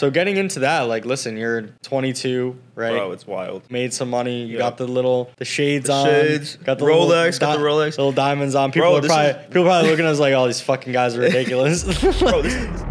So getting into that, like, listen, you're 22, right? Bro, it's wild. Made some money. You Yeah. got the little the shades The on. shades, Got the Rolex, got the Rolex. Little diamonds on. People Bro, are probably is- people probably looking at us like, oh, these fucking guys are ridiculous. Bro, this is.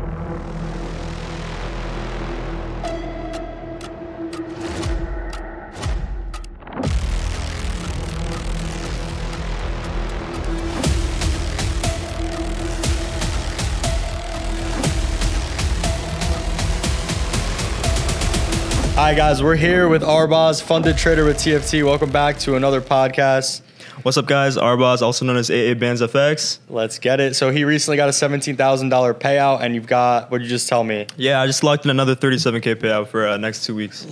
guys, we're here with Arbaz, funded trader with TFT. Welcome back to another podcast. What's up, guys? Arbaz, also known as AA Bands FX. Let's get it. So he recently got a seventeen thousand dollar payout, and you've got what did you just tell me. Yeah, I just locked in another 37k payout for uh, next two weeks.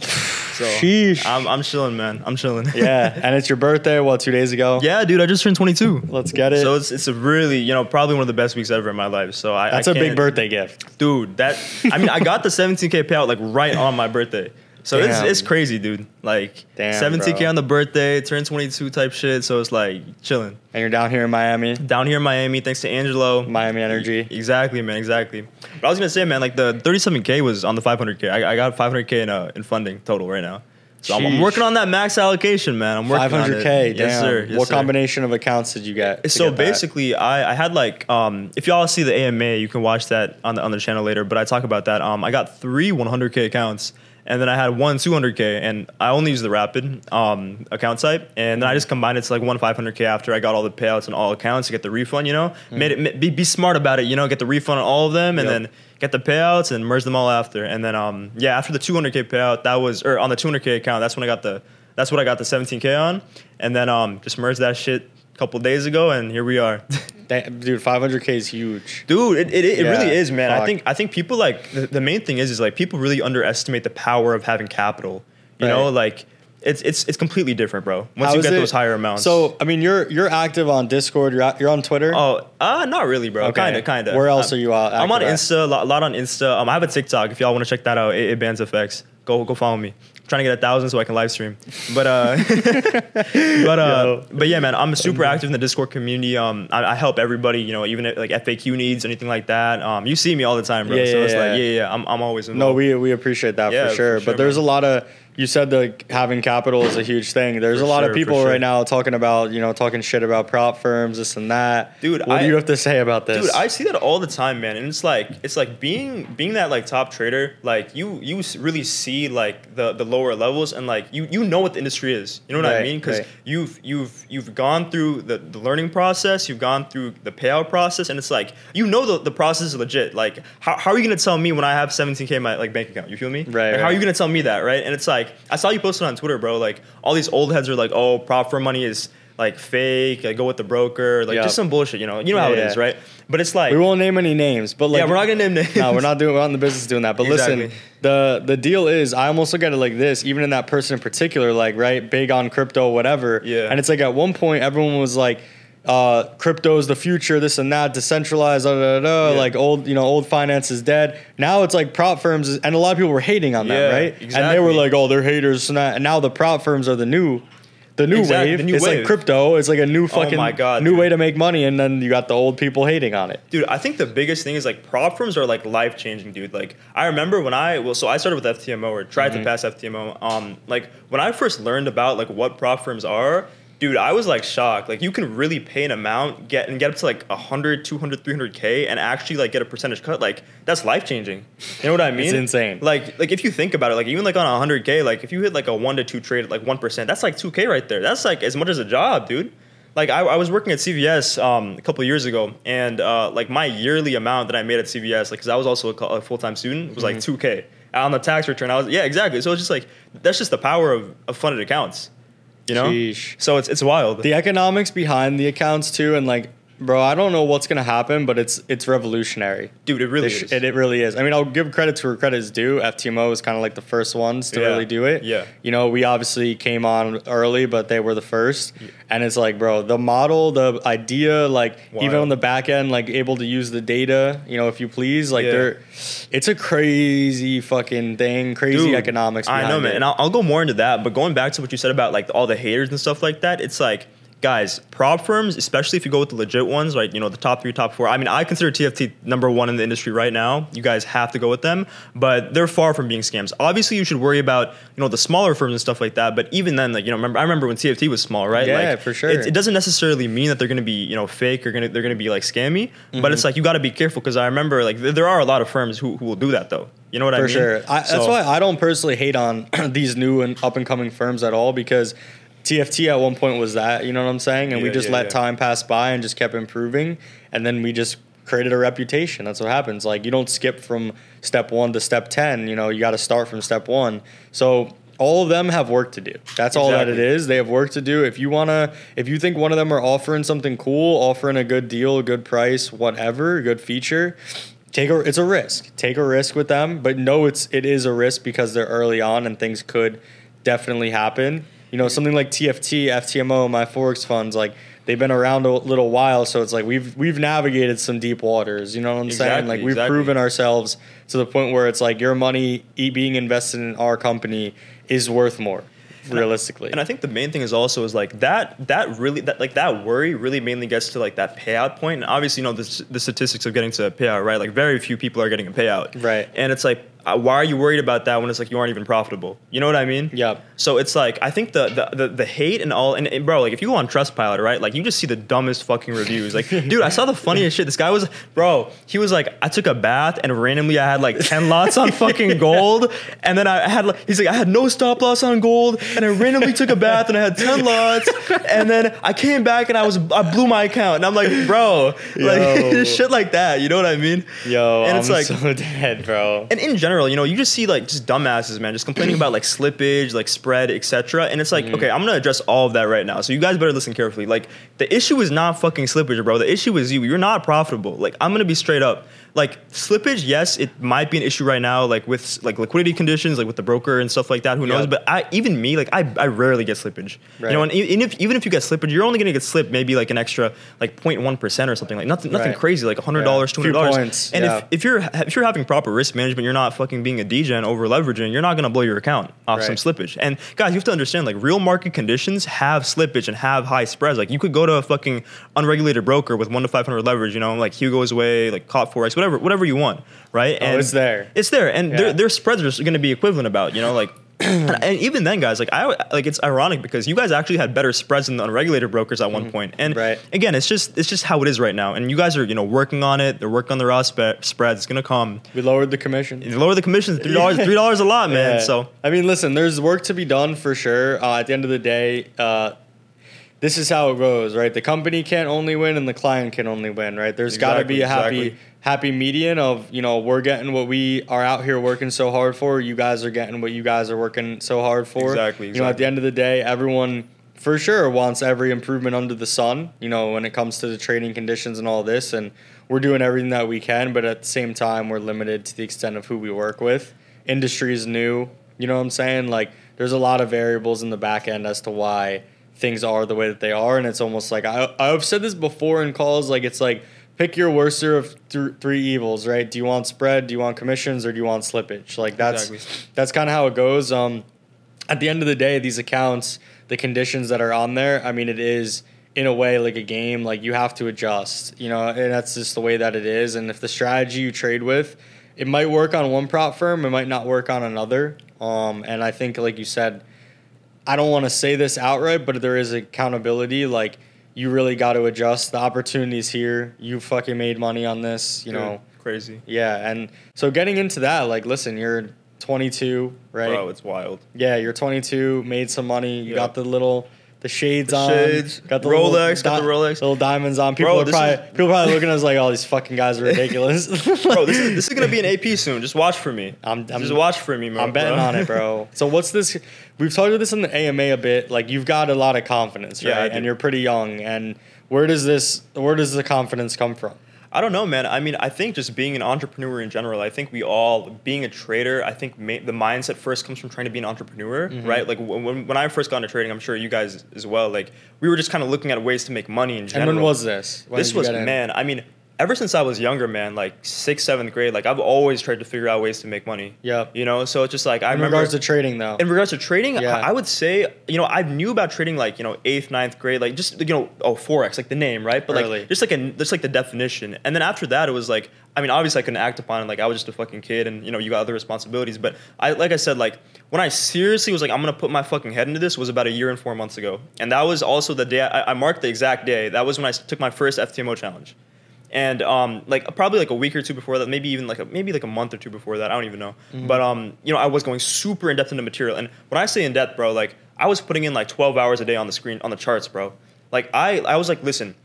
So Sheesh. I'm, I'm chilling, man. I'm chilling. Yeah, and it's your birthday. What two days ago? yeah, dude. I just turned 22. Let's get it. So it's it's a really you know probably one of the best weeks ever in my life. So I That's a a big birthday gift. dude. That I mean I got the 17k payout like right on my birthday. So it's, Damn. it's crazy, dude. Like Damn, 17k bro. on the birthday, turn 22 type shit. So it's like chilling And you're down here in Miami, down here in Miami. Thanks to Angelo. Miami Energy. Exactly, man. Exactly. But I was gonna say, man, like the 37k was on the 500k. I, I got 500k in uh, in funding total right now. So I'm, I'm working on that max allocation, man. I'm working Five on hundred it. k. Yes, sir. Yes, what sir. combination of accounts did you get? So get basically, I, I had like um, if y'all see the AMA, you can watch that on the on the channel later. But I talk about that. Um, I got three 100k accounts, and then I had one 200k, and I only use the Rapid um, account type, and then I just combined it to like one 500k after I got all the payouts on all accounts to get the refund. You know, made it be, be smart about it. You know, get the refund on all of them, and Yep. then get the payouts and merge them all after. And then um, yeah, after the 200k payout, that was or on the 200k account, that's when I got the that's what I got the 17k on, and then um, just merged that shit a couple days ago, and here we are. Dude, five hundred k is huge. Dude, it, it, it Yeah, really is, man. I think I think people like the, the main thing is is like people really underestimate the power of having capital. You know, like it's it's it's completely different, bro. Once How you get it- those higher amounts. So I mean, you're you're active on Discord. You're you're on Twitter. Oh, uh, not really, bro. Okay. Kind of, kind of. Where else are you out- I'm on? Insta, a lot, lot on Insta. Um, I have a TikTok. If y'all want to check that out, it, it Bands FX. Go, go follow me. I'm trying to get a thousand so I can live stream. But uh, but uh, but yeah, man, I'm super active in the Discord community. Um, I, I help everybody. You know, even if, like FAQ needs anything like that. Um, you see me all the time, bro. Yeah, so yeah, it's yeah. like, yeah, yeah, I'm, I'm always involved. no, we we appreciate that for for sure. sure, but there's a lot of you said that having capital is a huge thing. There's For a lot sure, of people sure. right now talking about you know talking shit about prop firms, this and that. Dude, what I- do you have to say about this? Dude, I see that all the time, man, and it's like it's like being being that like top trader. Like you you really see like the the lower levels, and like you you know what the industry is. You know what I mean? Because right. you've you've you've gone through the, the learning process, you've gone through the payout process, and it's like you know the, the process is legit. Like how, how are you gonna tell me when I have 17k in my like bank account? You feel me? Right, Like, How are you gonna tell me that, right? And it's like I saw you posted on Twitter, bro. Like all these old heads are like, oh, prop for money is like fake. Like go with the broker. Like Yeah. just some bullshit. You know. You know how it is, yeah. right? But it's like we won't name any names, but like yeah, we're not gonna name names. no, we're not doing. We're not in the business of doing that. But listen, Exactly. the the deal is, I almost look at it like this. Even in that person in particular, like right, big on crypto, whatever. Yeah. And it's like at one point, everyone was like, uh, is the future," this and that, decentralized, da, da, da, da, Yeah. like old, you know, old finance is dead. Now it's like prop firms, is- and a lot of people were hating on them, Yeah, right? And they were like, "Oh, they're haters," and, that, and now the prop firms are the new. The new Exactly, wave. the new it's like crypto. It's like a new fucking my God, new dude. way to make money, and then you got the old people hating on it. Dude, I think the biggest thing is like prop firms are like life changing, dude. Like I remember when I well, so I started with FTMO or tried Mm-hmm. to pass FTMO. Um, like when I first learned about like what prop firms are, dude, I was like shocked. Like you can really pay an amount, get and get up to like 100, 200, 300k, and actually like get a percentage cut. Like that's life changing. You know what I mean? It's insane. Like like if you think about it, like even like on 100k, like if you hit like a one to two trade at like one percent, that's like 2k right there. That's like as much as a job, dude like I, I was working at CVS um, a couple years ago, and uh, like my yearly amount that I made at CVS, like because I was also a, a full time student, was like two k on the tax return. I was yeah, exactly. So it's just like that's just the power of, of funded accounts, you know. Sheesh. So it's it's wild. the economics behind the accounts too and like bro i don't know what's gonna happen but it's it's revolutionary Dude, it really This sh- is. It, it really is i mean i'll give credit to where credit is due ftmo is kind of like the first ones to Yeah. really do it Yeah. you know we obviously came on early but they were the first and it's like bro the model the idea like even on the back end like able to use the data you know if you please like Yeah. they're it's a crazy fucking thing crazy Dude, economics I know, man, it. and I'll, I'll go more into that. But going back to what you said about like all the haters and stuff like that, it's like guys, prop firms, especially if you go with the legit ones, like you know the top three, top four. I mean, I consider TFT number one in the industry right now. You guys have to go with them, but they're far from being scams. Obviously, you should worry about you know the smaller firms and stuff like that. But even then, like you know, remember I remember when TFT was small, right? Yeah, like, for sure. It, it doesn't necessarily mean that they're going to be you know fake or gonna they're going to be like scammy, but it's mm-hmm. like you got to be careful because I remember like th- there are a lot of firms who, who will do that though. You know what I mean? For sure. I, that's why I don't personally hate on these new and up and coming firms at all because TFT at one point was that, you know what I'm saying? And we just yeah, let yeah. time pass by and just kept improving. And then we just created a reputation. That's what happens. Like you don't skip from step one to step 10, you know, you got to start from step one. So all of them have work to do. That's all that it is. They have work to do. If you want to, if you think one of them are offering something cool, offering a good deal, a good price, whatever, a good feature, take a it's a risk take a risk with them but know it's it is a risk because they're early on and things could definitely happen you know something like tft ftmo my forex funds like they've been around a little while so it's like we've we've navigated some deep waters you know what i'm saying like we've exactly. proven ourselves to the point where it's like your money e- being invested in our company is worth more realistically And I think the main thing is also is like that that really that like that worry really mainly gets to like that payout point. And obviously, you know the, the statistics of getting to a payout, right? Like very few people are getting a payout, Right. And it's like, why are you worried about that when it's like you aren't even profitable? You know what I mean? Yeah. So it's like I think the the, the, the hate and all and, and bro, like if you go on Trustpilot, right? Like you just see the dumbest fucking reviews. Like, dude, I saw the funniest shit. This guy was, bro, he was like, I took a bath and randomly I had like ten lots on fucking gold, and then I had like he's like I had no stop loss on gold, and I randomly took a bath and I had ten lots, and then I came back and I was I blew my account, and I'm like, bro, like shit like that. You know what I mean? yo and i'm it's like so dead bro and in general, you know, you just see like just dumbasses, man, just complaining about like slippage, like spread, etc. And it's like, Mm-hmm. okay, I'm gonna address all of that right now. So you guys better listen carefully. Like the issue is not fucking slippage, bro. The issue is you. You're not profitable. Like I'm gonna be straight up. Like slippage, yes, it might be an issue right now, like with like liquidity conditions, like with the broker and stuff like that. Who knows? Yep. But I even me, like I, I rarely get slippage. You know, Right. and even if even if you get slippage, you're only gonna get slipped maybe like an extra like 0.1 percent or something like nothing nothing Right. crazy like hundred dollars, Yeah. two hundred dollars. And yeah. if if you're if you're having proper risk management, you're not fucking being a degen over leveraging. You're not gonna blow your account off some slippage. And guys, you have to understand like real market conditions have slippage and have high spreads. Like you could go to a fucking unregulated broker with one to five hundred leverage. You know, like Hugo's Way, like Caught Forex, whatever whatever you want, right? Oh, it's there. It's there, and Yeah. their their spreads are going to be equivalent about. You know, like. and and even then, guys, like I like it's ironic because you guys actually had better spreads than the unregulated brokers at one point. And Mm-hmm. Right. again, it's just it's just how it is right now. And you guys are you know working on it. They're working on the raw spe- spreads. It's gonna come. we lowered the commission You lower the commissions three dollars three dollars a lot, man. Yeah. So I mean, listen, there's work to be done for sure. Uh, at the end of the day, uh, this is how it goes, right? The company can't only win, and the client can only win, right? There's got to be a happy, exactly. Happy median of you know we're getting what we are out here working so hard for. You guys are getting what you guys are working so hard for. Exactly, You know, at the end of the day, everyone for sure wants every improvement under the sun. You know, when it comes to the trading conditions and all this, and we're doing everything that we can, but at the same time, we're limited to the extent of who we work with. Industry is new. You know what I'm saying? Like, there's a lot of variables in the back end as to why things are the way that they are, and it's almost like I I've said this before in calls. Like, it's like pick your worst of th- three evils, right? Do you want spread? Do you want commissions? Or do you want slippage? Like that's Exactly. that's kind of how it goes. Um, at the end of the day, these accounts, the conditions that are on there, I mean, it is in a way like a game. Like you have to adjust, you know, and that's just the way that it is. And if the strategy you trade with, it might work on one prop firm, it might not work on another. Um, and I think, like you said, I don't want to say this outright, but there is accountability. Like you really got to adjust. The opportunities here. You fucking made money on this, you know. crazy, Yeah, and so getting into that, like, listen, you're 22, right? bro. It's wild. Yeah, you're 22, made some money. You Yeah. got the little the shades The on, shades, got the Rolex, got the Rolex. little diamonds on. People Bro, are probably is- people probably looking at us like, "Oh, these fucking guys are ridiculous." Bro, this is, this is gonna be an AP soon. Just watch for me. I'm- I'm- just watch for me, bro. I'm betting bro. on it, bro. So what's this? We've talked about this in the AMA a bit. Like you've got a lot of confidence, right? do. and you're pretty young. And where does this? Where does the confidence come from? I don't know, man. I mean, I think just being an entrepreneur in general, I think we all, being a trader, I think ma- the mindset first comes from trying to be an entrepreneur, Mm-hmm. right? Like when, when I first got into trading, I'm sure you guys as well, like we were just kind of looking at ways to make money in general. And when was this? When this was, in? man, I mean, ever since I was younger, man, like sixth, seventh grade, like I've always tried to figure out ways to make money. Yeah. You know, so it's just like I In remember regards to trading, though. in regards to trading, Yeah. I, I would say, you know, I knew about trading like, you know, eighth, ninth grade, like just, you know, oh, Forex, like the name, right? But Early. like, just like a, just like the definition. And then after that, it was like, I mean, obviously I couldn't act upon it. Like I was just a fucking kid and, you know, you got other responsibilities. But I, like I said, like when I seriously was like, I'm going to put my fucking head into this was about a year and four months ago. And that was also the day, I, I marked the exact day. That was when I took my first FTMO challenge. And um, like probably like a week or two before that, maybe even like a, maybe like a month or two before that, I don't even know. But um, you know, I was going super in depth into material, and when I say in depth, bro, like I was putting in like twelve hours a day on the screen on the charts, bro. Like I, I was like, listen,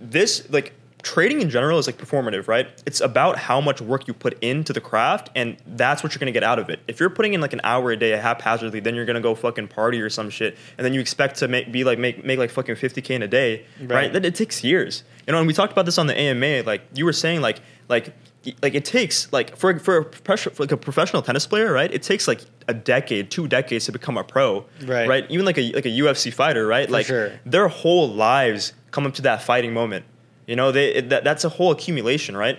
this like trading in general is like performative, right? It's about how much work you put into the craft, and that's what you're gonna get out of it. If you're putting in like an hour a day haphazardly, then you're gonna go fucking party or some shit, and then you expect to make be like make make like fucking fifty k in a day, right? Right. That it takes years. You know, and we talked about this on the AMA. Like you were saying, like like like it takes like for for a professional for like a professional tennis player, right? It takes like a decade, two decades to become a pro, Right. Right. Even like a like a UFC fighter, right? like sure. their whole lives come up to that fighting moment. You know, they it, that, that's a whole accumulation, right?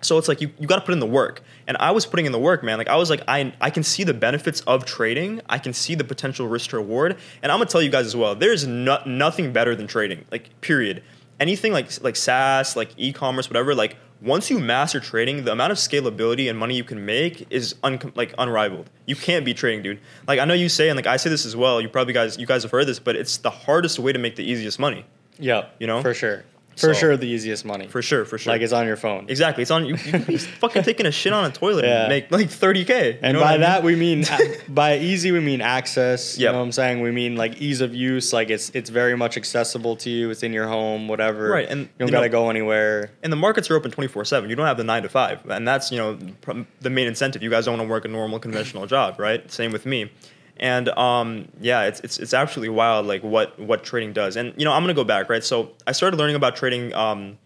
So it's like you, you got to put in the work, and I was putting in the work, man. Like I was like I I can see the benefits of trading. I can see the potential risk to reward, and I'm gonna tell you guys as well. There's no, nothing better than trading. Like period. Anything like like SaaS, like e-commerce, whatever. Like once you master trading, the amount of scalability and money you can make is un- like unrivaled. You can't be trading, dude. Like I know you say, and like I say this as well. You probably guys you guys have heard this, but it's the hardest way to make the easiest money. Yeah, You know? For sure. For So- sure, the easiest money. For sure, for sure. Like it's on your phone. Exactly. It's on you. You could be fucking taking a shit on a toilet Yeah. and make like thirty k. And by that we mean by easy we mean access. You know what I'm saying? We mean like ease of use. Like it's it's very much accessible to you. It's in your home, whatever. Right, and, you don't you gotta know- go anywhere. and the markets are open twenty four seven. You don't have the nine to five, and that's you know pr- the main incentive. You guys don't want to work a normal conventional job, right? Same with me. And um, yeah, it's, it's it's absolutely wild, like what what trading does. And you know, I'm gonna go back, right? So I started learning about trading. Um,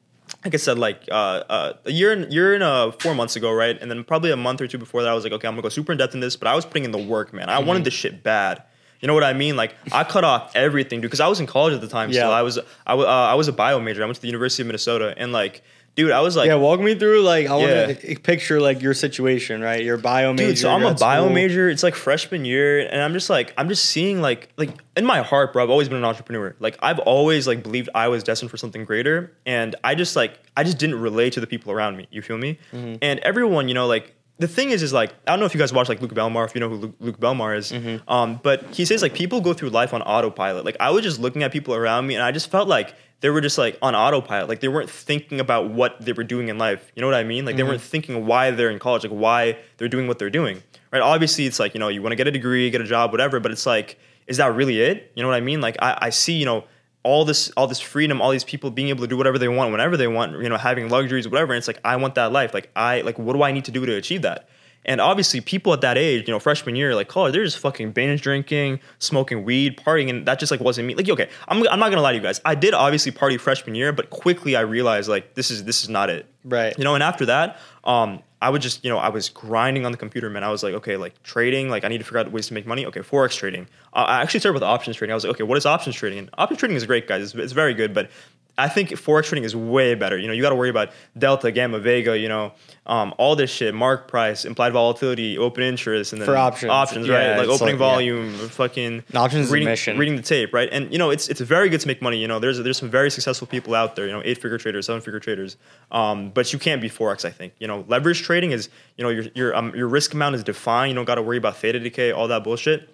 like I said, like uh, uh, a year and year and uh, four months ago, right? And then probably a month or two before that, I was like, okay, I'm gonna go super in depth in this. But I was putting in the work, man. I wanted this shit bad. You know what I mean? Like I cut off everything, dude, because I was in college at the time. Yeah. So I was I, w- uh, I was a bio major. I went to the University of Minnesota, and like, dude, I was like, yeah, walk me through like I Yeah. want to picture like your situation, right? Your bio major. dude so i'm a bio school. major it's like freshman year and i'm just like i'm just seeing like like in my heart bro i've always been an entrepreneur like i've always like believed i was destined for something greater and i just like i just didn't relate to the people around me you feel me Mm-hmm. and everyone you know like the thing is, is like I don't know if you guys watch like Luke Belmar, if you know who Luke, Luke Belmar is, Mm-hmm. um, but he says like people go through life on autopilot. Like I was just looking at people around me, and I just felt like they were just like on autopilot. Like they weren't thinking about what they were doing in life. You know what I mean? Like they mm-hmm. weren't thinking why they're in college, like why they're doing what they're doing. Right? Obviously, it's like you know you want to get a degree, get a job, whatever. But it's like, is that really it? You know what I mean? Like I, I see, you know. All this, all this freedom, all these people being able to do whatever they want, whenever they want, you know, having luxuries, whatever. And it's like, I want that life. Like, I, like, what do I need to do to achieve that? And obviously, people at that age, you know, freshman year, like college, they're just fucking binge drinking, smoking weed, partying, and that just like wasn't me. Like, okay, I'm, I'm not gonna lie to you guys. I did obviously party freshman year, but quickly I realized like this is this is not it. Right. You know, and after that, um, I would just, you know, I was grinding on the computer, man. I was like, okay, like trading, like I need to figure out ways to make money. Okay, forex trading. Uh, I actually started with options trading. I was like, okay, what is options trading? And options trading is great, guys. It's, it's very good, but I think forex trading is way better. You know, you got to worry about delta, gamma, vega. You know, um, all this shit, mark price, implied volatility, open interest, and then For options. options, Yeah, right? Like opening like- yeah. volume, fucking Options reading, reading the tape, right? And you know, it's it's very good to make money. You know, there's there's some very successful people out there. You know, eight figure traders, seven figure traders. Um, but you can't be forex. I think. You know, leverage trading is you know your your um, your risk amount is defined. You don't got to worry about theta decay, all that bullshit.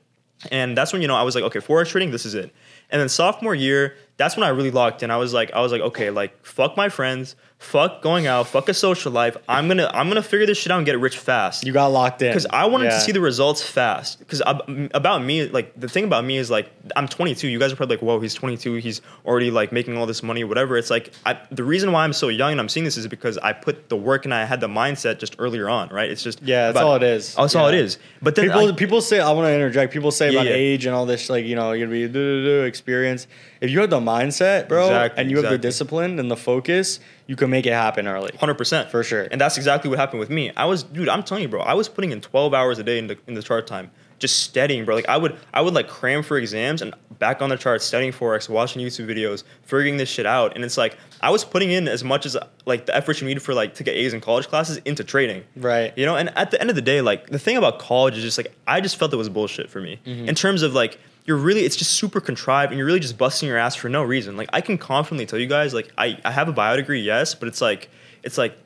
And that's when you know I was like, okay, forex trading, this is it. And then sophomore year, that's when I really locked in. I was like, I was like, okay, like fuck my friends, fuck going out, fuck a social life. I'm gonna I'm gonna figure this shit out and get rich fast You got locked in because I wanted Yeah. to see the results fast. Because about me, like the thing about me is like I'm 22. You guys are probably like, "Whoa, he's 22. He's already like making all this money, whatever." It's like I, the reason why I'm so young and I'm seeing this is because I put the work and I had the mindset just earlier on, right? It's just Yeah, that's about- all it is. Oh, that's all it is. But then people I- people say I want to interject. People say Yeah, about yeah. age and all this, like you know, you're gonna be do, do, do, experience. If you have the mindset, bro, Exactly, and you have the discipline and the focus, you can make it happen early. Hundred percent, For sure. and that's exactly what happened with me. I was, dude, I'm telling you, bro, I was putting in 12 hours a day in the in the chart time, just studying, bro. Like I would I would like cram for exams and back on the chart, studying forex, watching YouTube videos, figuring this shit out. And it's like I was putting in as much as like the effort you needed for like to get A's in college classes into trading. Right. You know, and at the end of the day, like the thing about college is just like I just felt it was bullshit for me Mm-hmm. in terms of like you're really it's just super contrived and you're really just busting your ass for no reason. Like I can confidently tell you guys, like I I have a bio degree, yes, but it's like it's like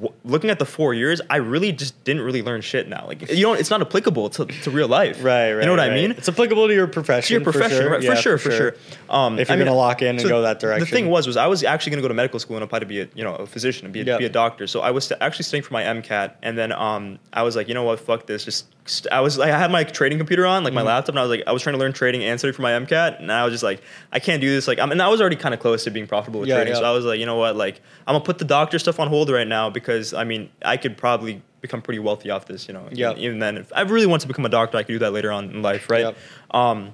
w- looking at the four years, I really just didn't really learn shit now. Like you know, it's not applicable to, to real life. Right, right. You know what I mean? It's applicable to your profession. to your profession, for sure. right? Yeah, for sure, for sure. Um, If you're gonna lock in and go that direction. The thing was, was I was actually gonna go to medical school and apply to be a you know a physician and be a, Yep. be a doctor. So I was actually studying for my MCAT, and then um I was like, you know what, fuck this. Just st- I was like, I had my trading computer on, like my Mm-hmm. laptop, and I was like, I was trying to learn trading and study for my MCAT, and I was just like, I can't do this. Like, I'm, and I was already kind of close to being profitable with Yeah, trading, yeah. so I was like, you know what, like I'm gonna put the doctor stuff on hold right now because I mean I could probably become pretty wealthy off this, you know. Yep. Even then, if I really want to become a doctor, I could do that later on in life, right? Yep. Um,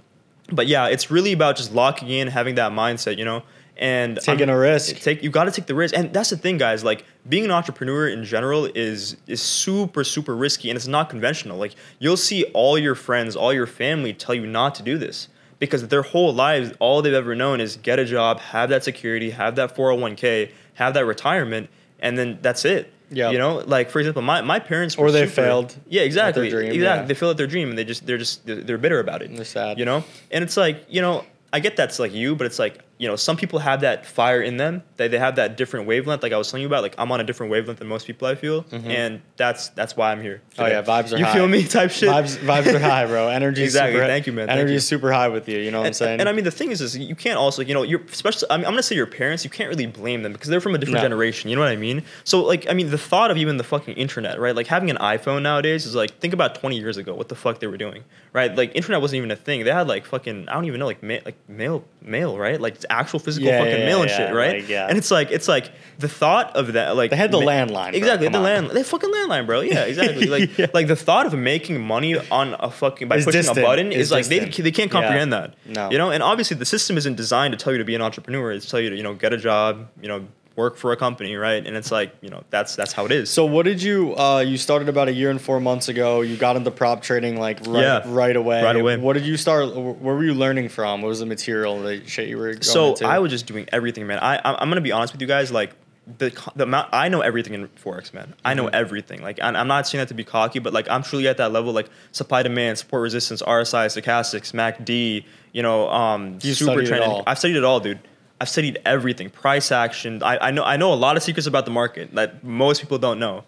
but yeah, it's really about just locking in, having that mindset, you know, and Taking I'm- a risk. Take you got to take the risk, and that's the thing, guys. Like being an entrepreneur in general is is super super risky, and it's not conventional. Like you'll see all your friends, all your family tell you not to do this because their whole lives, all they've ever known is get a job, have that security, have that four hundred one k, have that retirement, and then that's it. Yeah. you know, like for example, my, my parents Or they super- failed Yeah, exactly. dream, exactly. yeah. They failed at their dream, and they just they're just they're, they're bitter about it. They're sad. You know, and it's like you know, I get that's like you, but it's like you know, some people have that fire in them. They they have that different wavelength. Like I was telling you about, like I'm on a different wavelength than most people. I feel, and that's that's why I'm here. Mm-hmm. Oh yeah, vibes are you high. feel me? Type shit. Vibes, vibes are high, bro. Energy Exactly. Super, Thank you, man. Energy is super high with you. You know what I'm And, saying? and I mean, the thing is, is you can't also, you know, you're especially. I mean, I'm gonna say your parents. You can't really blame them because they're from a different No. generation. You know what I mean? So, like, I mean, the thought of even the fucking internet, right? Like having an iPhone nowadays is like think about 20 years ago, what the fuck they were doing, right? Like, internet wasn't even a thing. They had like fucking, I don't even know, like, ma- like mail, mail, right? Like actual physical Yeah, fucking yeah, mail and yeah, shit, right? like, yeah. And it's like, it's like the thought of that, like They had the ma- landline. Exactly, the on. land, they fucking landline, bro. Yeah, exactly. Like, like the thought of making money on a fucking by Is pushing distant. a button Is is like they they can't comprehend that. No. You know, and obviously the system isn't designed to tell you to be an entrepreneur. It's to tell you to, you know, get a job, you know, work for a company, right? And it's like, you know, that's that's how it is. so what did you? Uh, you started about a year and four months ago. You got into prop trading like right, Yeah. right away. Right away. What did you start? Where were you learning from? What was the material, the shit you were? Going so into? I was just doing everything, man. I I'm gonna be honest with you guys, like the the amount I know everything in forex, man. I know Mm-hmm. everything. Like and I'm not saying that to be cocky, but like I'm truly at that level, like supply demand, support resistance, RSI, stochastics, MACD, you know, um, You super trend. I've studied it all, dude. I've studied everything, price action. I, I know I know a lot of secrets about the market that most people don't know.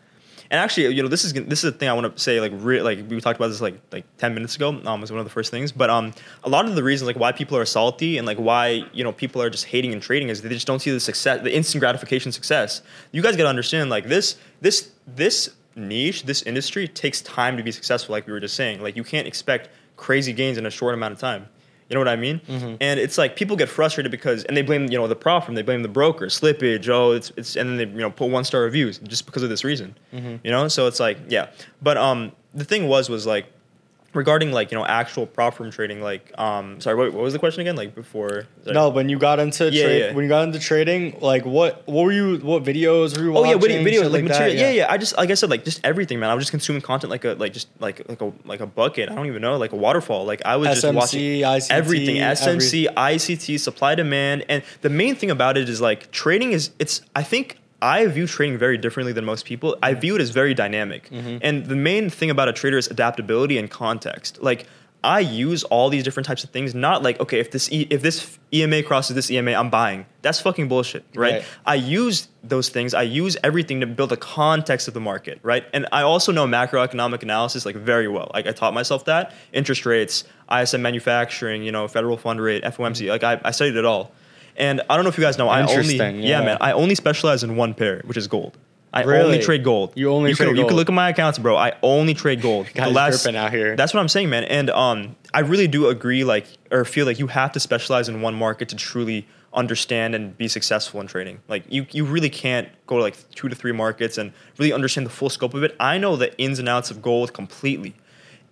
And actually, you know, this is this is the thing I want to say. Like, re- like we talked about this like like ten minutes ago. Um, was one of the first things. But um, a lot of the reasons like why people are salty and like why you know people are just hating and trading is they just don't see the success, the instant gratification success. You guys got to understand like this this this niche, this industry takes time to be successful. Like we were just saying, like you can't expect crazy gains in a short amount of time. You know what I mean? And it's like people get frustrated because, and they blame you know the prop firm, they blame the broker, slippage. Oh, it's it's, and then they you know put one star reviews just because of this reason. You know, so it's like yeah. But um, the thing was was like regarding like you know actual prop firm trading. Like um, sorry, what, what was the question again? Like before? sorry. no, when you got into Yeah, trade, yeah. when you got into trading, like what what were you? What videos were you watching? Oh watching? yeah, video, video Shit like, material. Yeah. yeah, I just like I said, like just everything, man. I was just consuming content like a like just like like a like a bucket. I don't even know, like a waterfall. Like I was just watching ICT, everything, every- SMC, ICT, supply demand, and the main thing about it is like trading is it's. I think I view trading very differently than most people. I view it as very dynamic, Mm-hmm. and the main thing about a trader is adaptability and context. Like. I use all these different types of things. Not like okay, if this e, if this EMA crosses this EMA, I'm buying. That's fucking bullshit, right? Right. I use those things. I use everything to build a context of the market, right? And I also know macroeconomic analysis like very well. Like I taught myself that interest rates, ISM manufacturing, you know, federal fund rate, FOMC. Like I, I studied it all. And I don't know if you guys know, I only yeah. yeah. man, I only specialize in one pair, which is gold. I Really? only trade gold. You only you trade can, You can look at my accounts, bro. I only trade gold. Guys dripping out here. That's what I'm saying, man. And um, I really do agree, like, or feel like you have to specialize in one market to truly understand and be successful in trading. Like, you you really can't go to like two to three markets and really understand the full scope of it. I know the ins and outs of gold completely,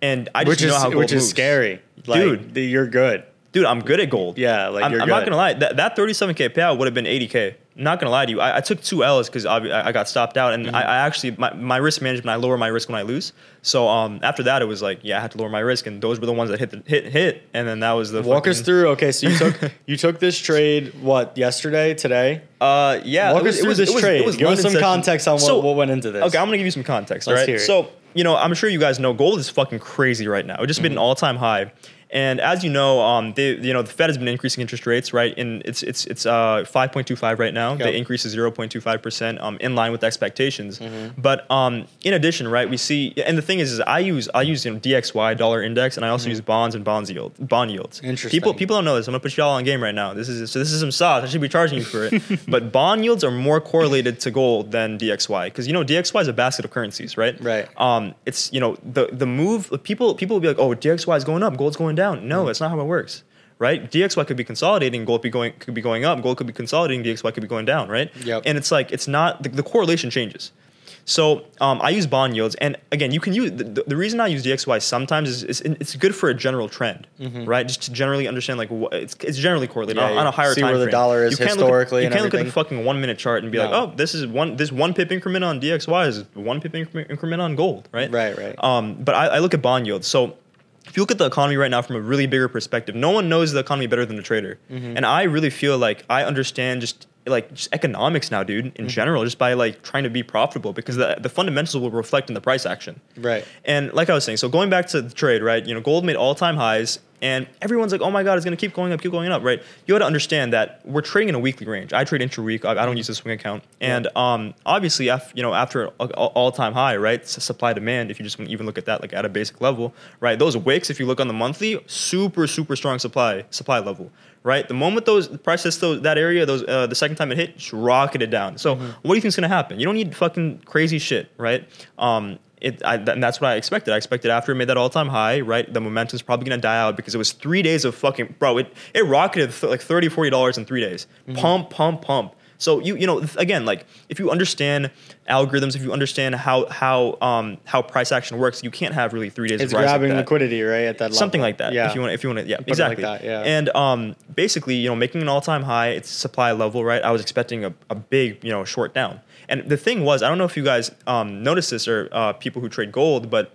and I just which is know how gold which is scary, like, Dude. the- you're good. Dude. I'm good at gold. Yeah, like, I'm, you're I'm not gonna lie. That that 37k payout would have been 80k. not gonna lie to you, I, I took two L's because I, I got stopped out, and I, I actually my, my risk management I lower my risk when I lose. So um after that it was like yeah I had to lower my risk, and those were the ones that hit the hit hit, and then that was the Walk us through. Okay, so you took you took this trade what yesterday, today? Uh yeah, Walk it was- us through was- this was- trade. Give us some session. context on what, So- what went into this. Okay, I'm gonna give you some context. Let's all right. So you know, I'm sure you guys know gold is fucking crazy right now. It just been Mm-hmm. an all time high. And as you know, um, they, you know, the Fed has been increasing interest rates, right? And it's it's it's uh 5.25 right now. Yep. They increase to 0.25 percent, um, in line with expectations. Mm-hmm. But um, in addition, right, we see, and the thing is, is I use I use you know DXY dollar index, and I also use bonds and bonds yield bond yields. Mm-hmm. Interesting. People people don't know this. I'm gonna put y'all on game right now. This is so this is some sauce. I should be charging you for it. but bond yields are more correlated to gold than DXY because you know DXY is a basket of currencies, right? Right. Um, it's you know the the move. People people will be like, oh, DXY is going up, gold's going down. Mm-hmm. No, that's not how it works. Right, DXY could be consolidating, gold be going could be going up, gold could be consolidating, DXY could be going down, right? Yep. And it's like it's not the, the correlation changes. So um, I use bond yields, and again, you can use the, the- reason I use DXY sometimes is, is it's good for a general trend, right? Just to generally understand like what, it's it's generally correlated Mm-hmm. Yeah, on, on a higher See time where the dollar is You can't historically Look at, you can't look at the fucking one minute chart and be like, oh, this is one this one pip increment on DXY is one pip increment, increment on gold, right? Right, right. Um, but I, I look at bond yields. So if you look at the economy right now from a really bigger perspective, no one knows the economy better than the trader. Mm-hmm. And I really feel like I understand just like just economics now, dude, Mm-hmm. in general, just by like trying to be profitable because the, the fundamentals will reflect in the price action. Right. And like I was saying, so going back to the trade, right? You know, gold made all time highs, and everyone's like, "Oh my god, it's going to keep going up, keep going up," right? You got to understand that we're trading in a weekly range. I trade intra-week. I, I don't use the swing account, and um, obviously, af- you know, after all time high, right? Supply demand. If you just want to even look at that, like at a basic level, right? Those wicks, if you look on the monthly, super super strong supply supply level. Right, the moment those the price hits those, that area, those uh, the second time it hit, just rocketed down. So, what do you think's gonna happen? You don't need fucking crazy shit, right? Um, it, I, th- and that's what I expected. I expected after it made that all time high, right? The momentum's probably gonna die out because it was three days of fucking bro. It it rocketed th- like 30 40 dollars in three days. Pump, pump, pump. So you you know again like if you understand algorithms, if you understand how how um how price action works, you can't have really three days. It's of rise like grabbing that liquidity, right? At that level. something like that. Yeah. If you want, if you want to, yeah, Put it like exactly. that, yeah. And um, basically, you know, making an all-time high, it's supply level, right? I was expecting a, a big, you know, short down. And the thing was, I don't know if you guys um, noticed this or uh, people who trade gold, but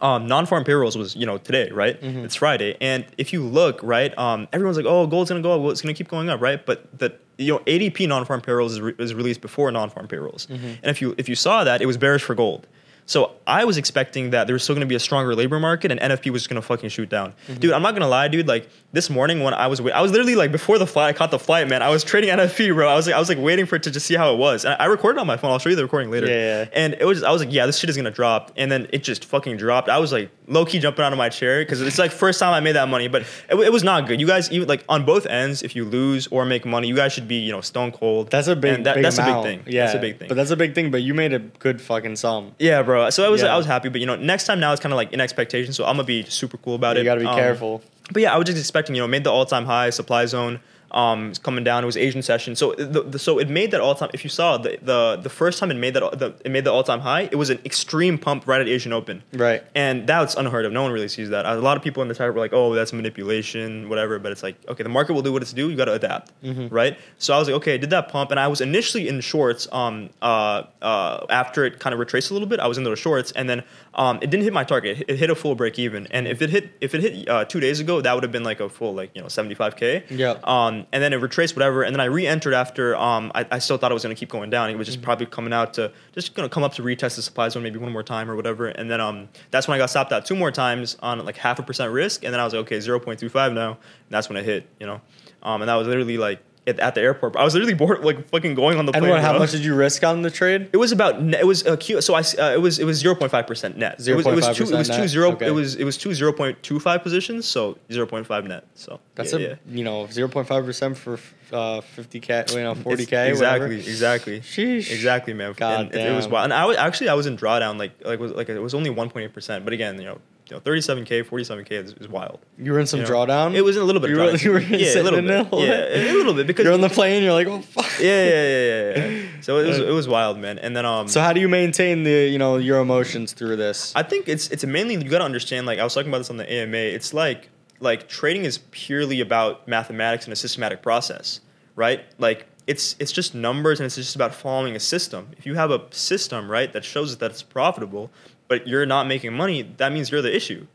um, non-farm payrolls was you know today, right? Mm-hmm. It's Friday, and if you look, right, um, everyone's like, oh, gold's gonna go up, well, it's gonna keep going up, right? But the you know ADP non-farm payrolls is, re- is released before non-farm payrolls, Mm-hmm. and if you if you saw that, it was bearish for gold. So I was expecting that there was still going to be a stronger labor market and NFP was just going to fucking shoot down. Mm-hmm. Dude, I'm not going to lie, dude. Like this morning when I was wait- I was literally like before the flight, I caught the flight, man. I was trading NFP, bro. I was like I was like waiting for it to just see how it was. And I recorded on my phone. I'll show you the recording later. Yeah, yeah. And it was I was like, yeah, this shit is going to drop. And then it just fucking dropped. I was like low key jumping out of my chair because it's like first time I made that money, but it, it was not good. You guys even like on both ends, if you lose or make money, you guys should be you know stone cold. That's a big, that- big that's amount. a big thing. Yeah, that's a big thing. But that's a big thing. But you made a good fucking sum. Yeah, bro. So I was Yeah. I was happy, but you know, next time now it's kind of like in expectation. So I'm gonna be super cool about it. You got to be Um, careful. But yeah, I was just expecting, you know, made the all time high supply zone. Um, coming down. It was Asian session, so the, the, so it made that all time. If you saw the, the the first time it made that the, it made the all time high, it was an extreme pump right at Asian Open. Right. And that's unheard of. No one really sees that. A lot of people in the chat were like, "Oh, that's manipulation, whatever." But it's like, okay, the market will do what it's do. You got to adapt, Mm-hmm. right? So I was like, okay, I did that pump, and I was initially in shorts. Um, uh, uh, after it kind of retraced a little bit, I was in those shorts, and then um, it didn't hit my target. It hit- It hit a full break even, and if it hit if it hit uh, two days ago, that would have been like a full like you know seventy five k. Yeah. Um, and then it retraced whatever, and then I re-entered after. Um, I, I still thought it was going to keep going down. It was just probably coming out to just going to come up to retest the supply zone maybe one more time or whatever. And then um, that's when I got stopped out two more times on like half a percent risk, and then I was like, okay, zero point two five now. And that's when it hit, you know. Um, and that was literally like at, at the airport. I was literally bored, like fucking going on the And plane. what? How bro. much did you risk on the trade? It was about ne- it was a Q, so I. uh, it was it was zero point five percent net. It was, it was two it was 0.5% two Okay. it was it was two zero point two five positions, so zero point five net. So That's yeah, a yeah. you know zero point five percent for uh, fifty k, you know forty k, exactly exactly Sheesh. exactly man. God and it, it was damn. wild. And I was actually I was in drawdown like like was like it was only one point eight percent, but again you know. You know, 37k, 47k is, is wild. You were in some you know? drawdown. It was in a little bit. You were, drawdown. you were yeah, a little bit. Yeah, a little bit because You're on the plane. You're like, oh fuck. yeah, yeah, yeah, yeah, yeah. So it was it was wild, man. And then um, So how do you maintain the you know your emotions through this? I think it's it's mainly you got to understand. Like I was talking about this on the AMA. It's like like trading is purely about mathematics and a systematic process, right? Like it's it's just numbers and it's just about following a system. If you have a system, right, that shows that it's profitable, but you're not making money, that means you're the issue,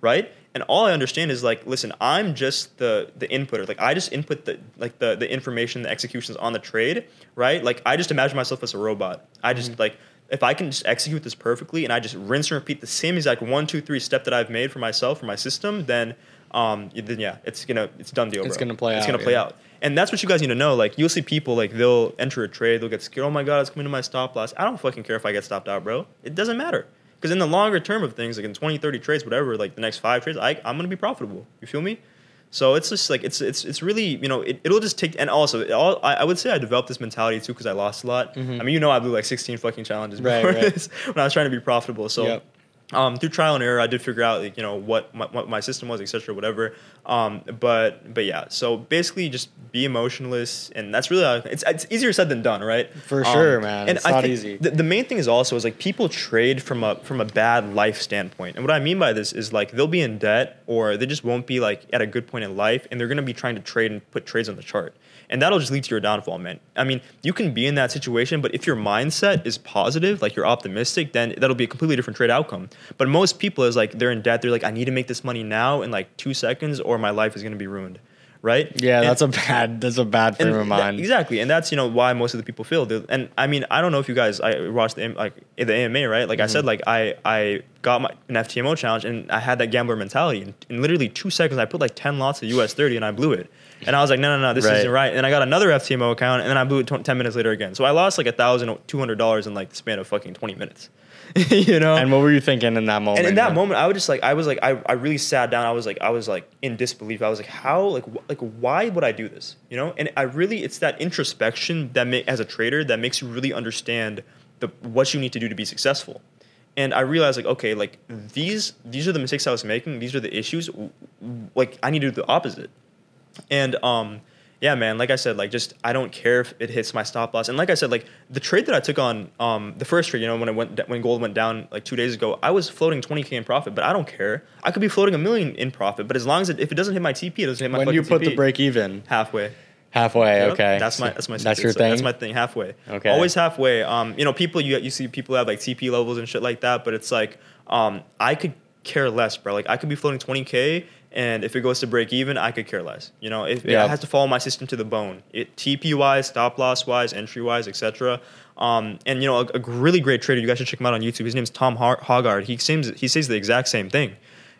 right? And all I understand is like, listen, I'm just the the inputter. Like I just input the like the the information, the executions on the trade, right? Like I just imagine myself as a robot. I just Mm-hmm. like if I can just execute this perfectly and I just rinse and repeat the same exact one, two, three step that I've made for myself for my system, then um then yeah, it's gonna it's done deal. It's bro. gonna play It's out, gonna play yeah. out. And that's what you guys need to know. Like you'll see people like they'll enter a trade, they'll get scared. Oh my god, it's coming to my stop loss. I don't fucking care if I get stopped out, bro. It doesn't matter. Because in the longer term of things, like in 20, 30 trades, whatever, like the next five trades, I, I'm gonna be profitable. You feel me? So it's just like it's it's it's really you know it, it'll just take and also it all, I, I would say I developed this mentality too because I lost a lot. I mean you know I blew like 16 fucking challenges Mm-hmm. Right, before right. this when I was trying to be profitable. So Yep. Um, through trial and error, I did figure out like you know what my, what my system was, etc. Whatever. Um, but but yeah, so basically just be emotionless, and that's really how, it's it's easier said than done, right? For Um, sure, man. And It's I not think easy. The, the main thing is also is like people trade from a from a bad life standpoint, and what I mean by this is like they'll be in debt or they just won't be like at a good point in life, and they're gonna be trying to trade and put trades on the chart. And that'll just lead to your downfall, man. I mean, you can be in that situation, but if your mindset is positive, like you're optimistic, then that'll be a completely different trade outcome. But most people is like they're in debt. They're like, I need to make this money now in like two seconds, or my life is gonna be ruined, right? Yeah, And- that's a bad that's a bad frame of that- mind. exactly, and that's you know why most of the people fail. They- And I mean, I don't know if you guys I watched the like the AMA, right? Like I Mm-hmm. said, like I I got my an FTMO challenge, and I had that gambler mentality. And in literally two seconds, I put like ten lots of US thirty, and I blew it. And I was like, no, no, no, this Right. isn't right. And I got another FTMO account, and then I blew it tw- ten minutes later again. So I lost like a thousand two hundred dollars in like the span of fucking twenty minutes. you know, And what were you thinking in that moment? and in that man? moment, I was just like, I was like, I, I really sat down. I was like, I was like in disbelief. I was like, how, like, wh- like, why would I do this? You know? And I really, it's that introspection that make as a trader that makes you really understand the what you need to do to be successful. And I realized, like, okay, like these these are the mistakes I was making. These are the issues. Like, I need to do the opposite. And um, yeah, man, like I said, like just I don't care if it hits my stop loss. And like I said, like the trade that I took on um, the first trade, you know, when it went when gold went down like two days ago, I was floating 20k in profit, but I don't care. I could be floating a million in profit, but as long as it, if it doesn't hit my TP, it doesn't hit my when you put the break even halfway. halfway, Yep, okay. That's my that's my that's your So thing. That's my thing. Halfway. Okay. Always halfway. Um, you know, people you you see people have like TP levels and shit like that, but it's like um, I could care less, bro. Like I could be floating 20k, and if it goes to break even, I could care less. You know, if Yeah. it has to follow my system to the bone, it TP wise, stop loss wise, entry wise, etc. Um, and you know, a, a really great trader. You guys should check him out on YouTube. His name's Tom Har- Hoggard. He seems he says the exact same thing.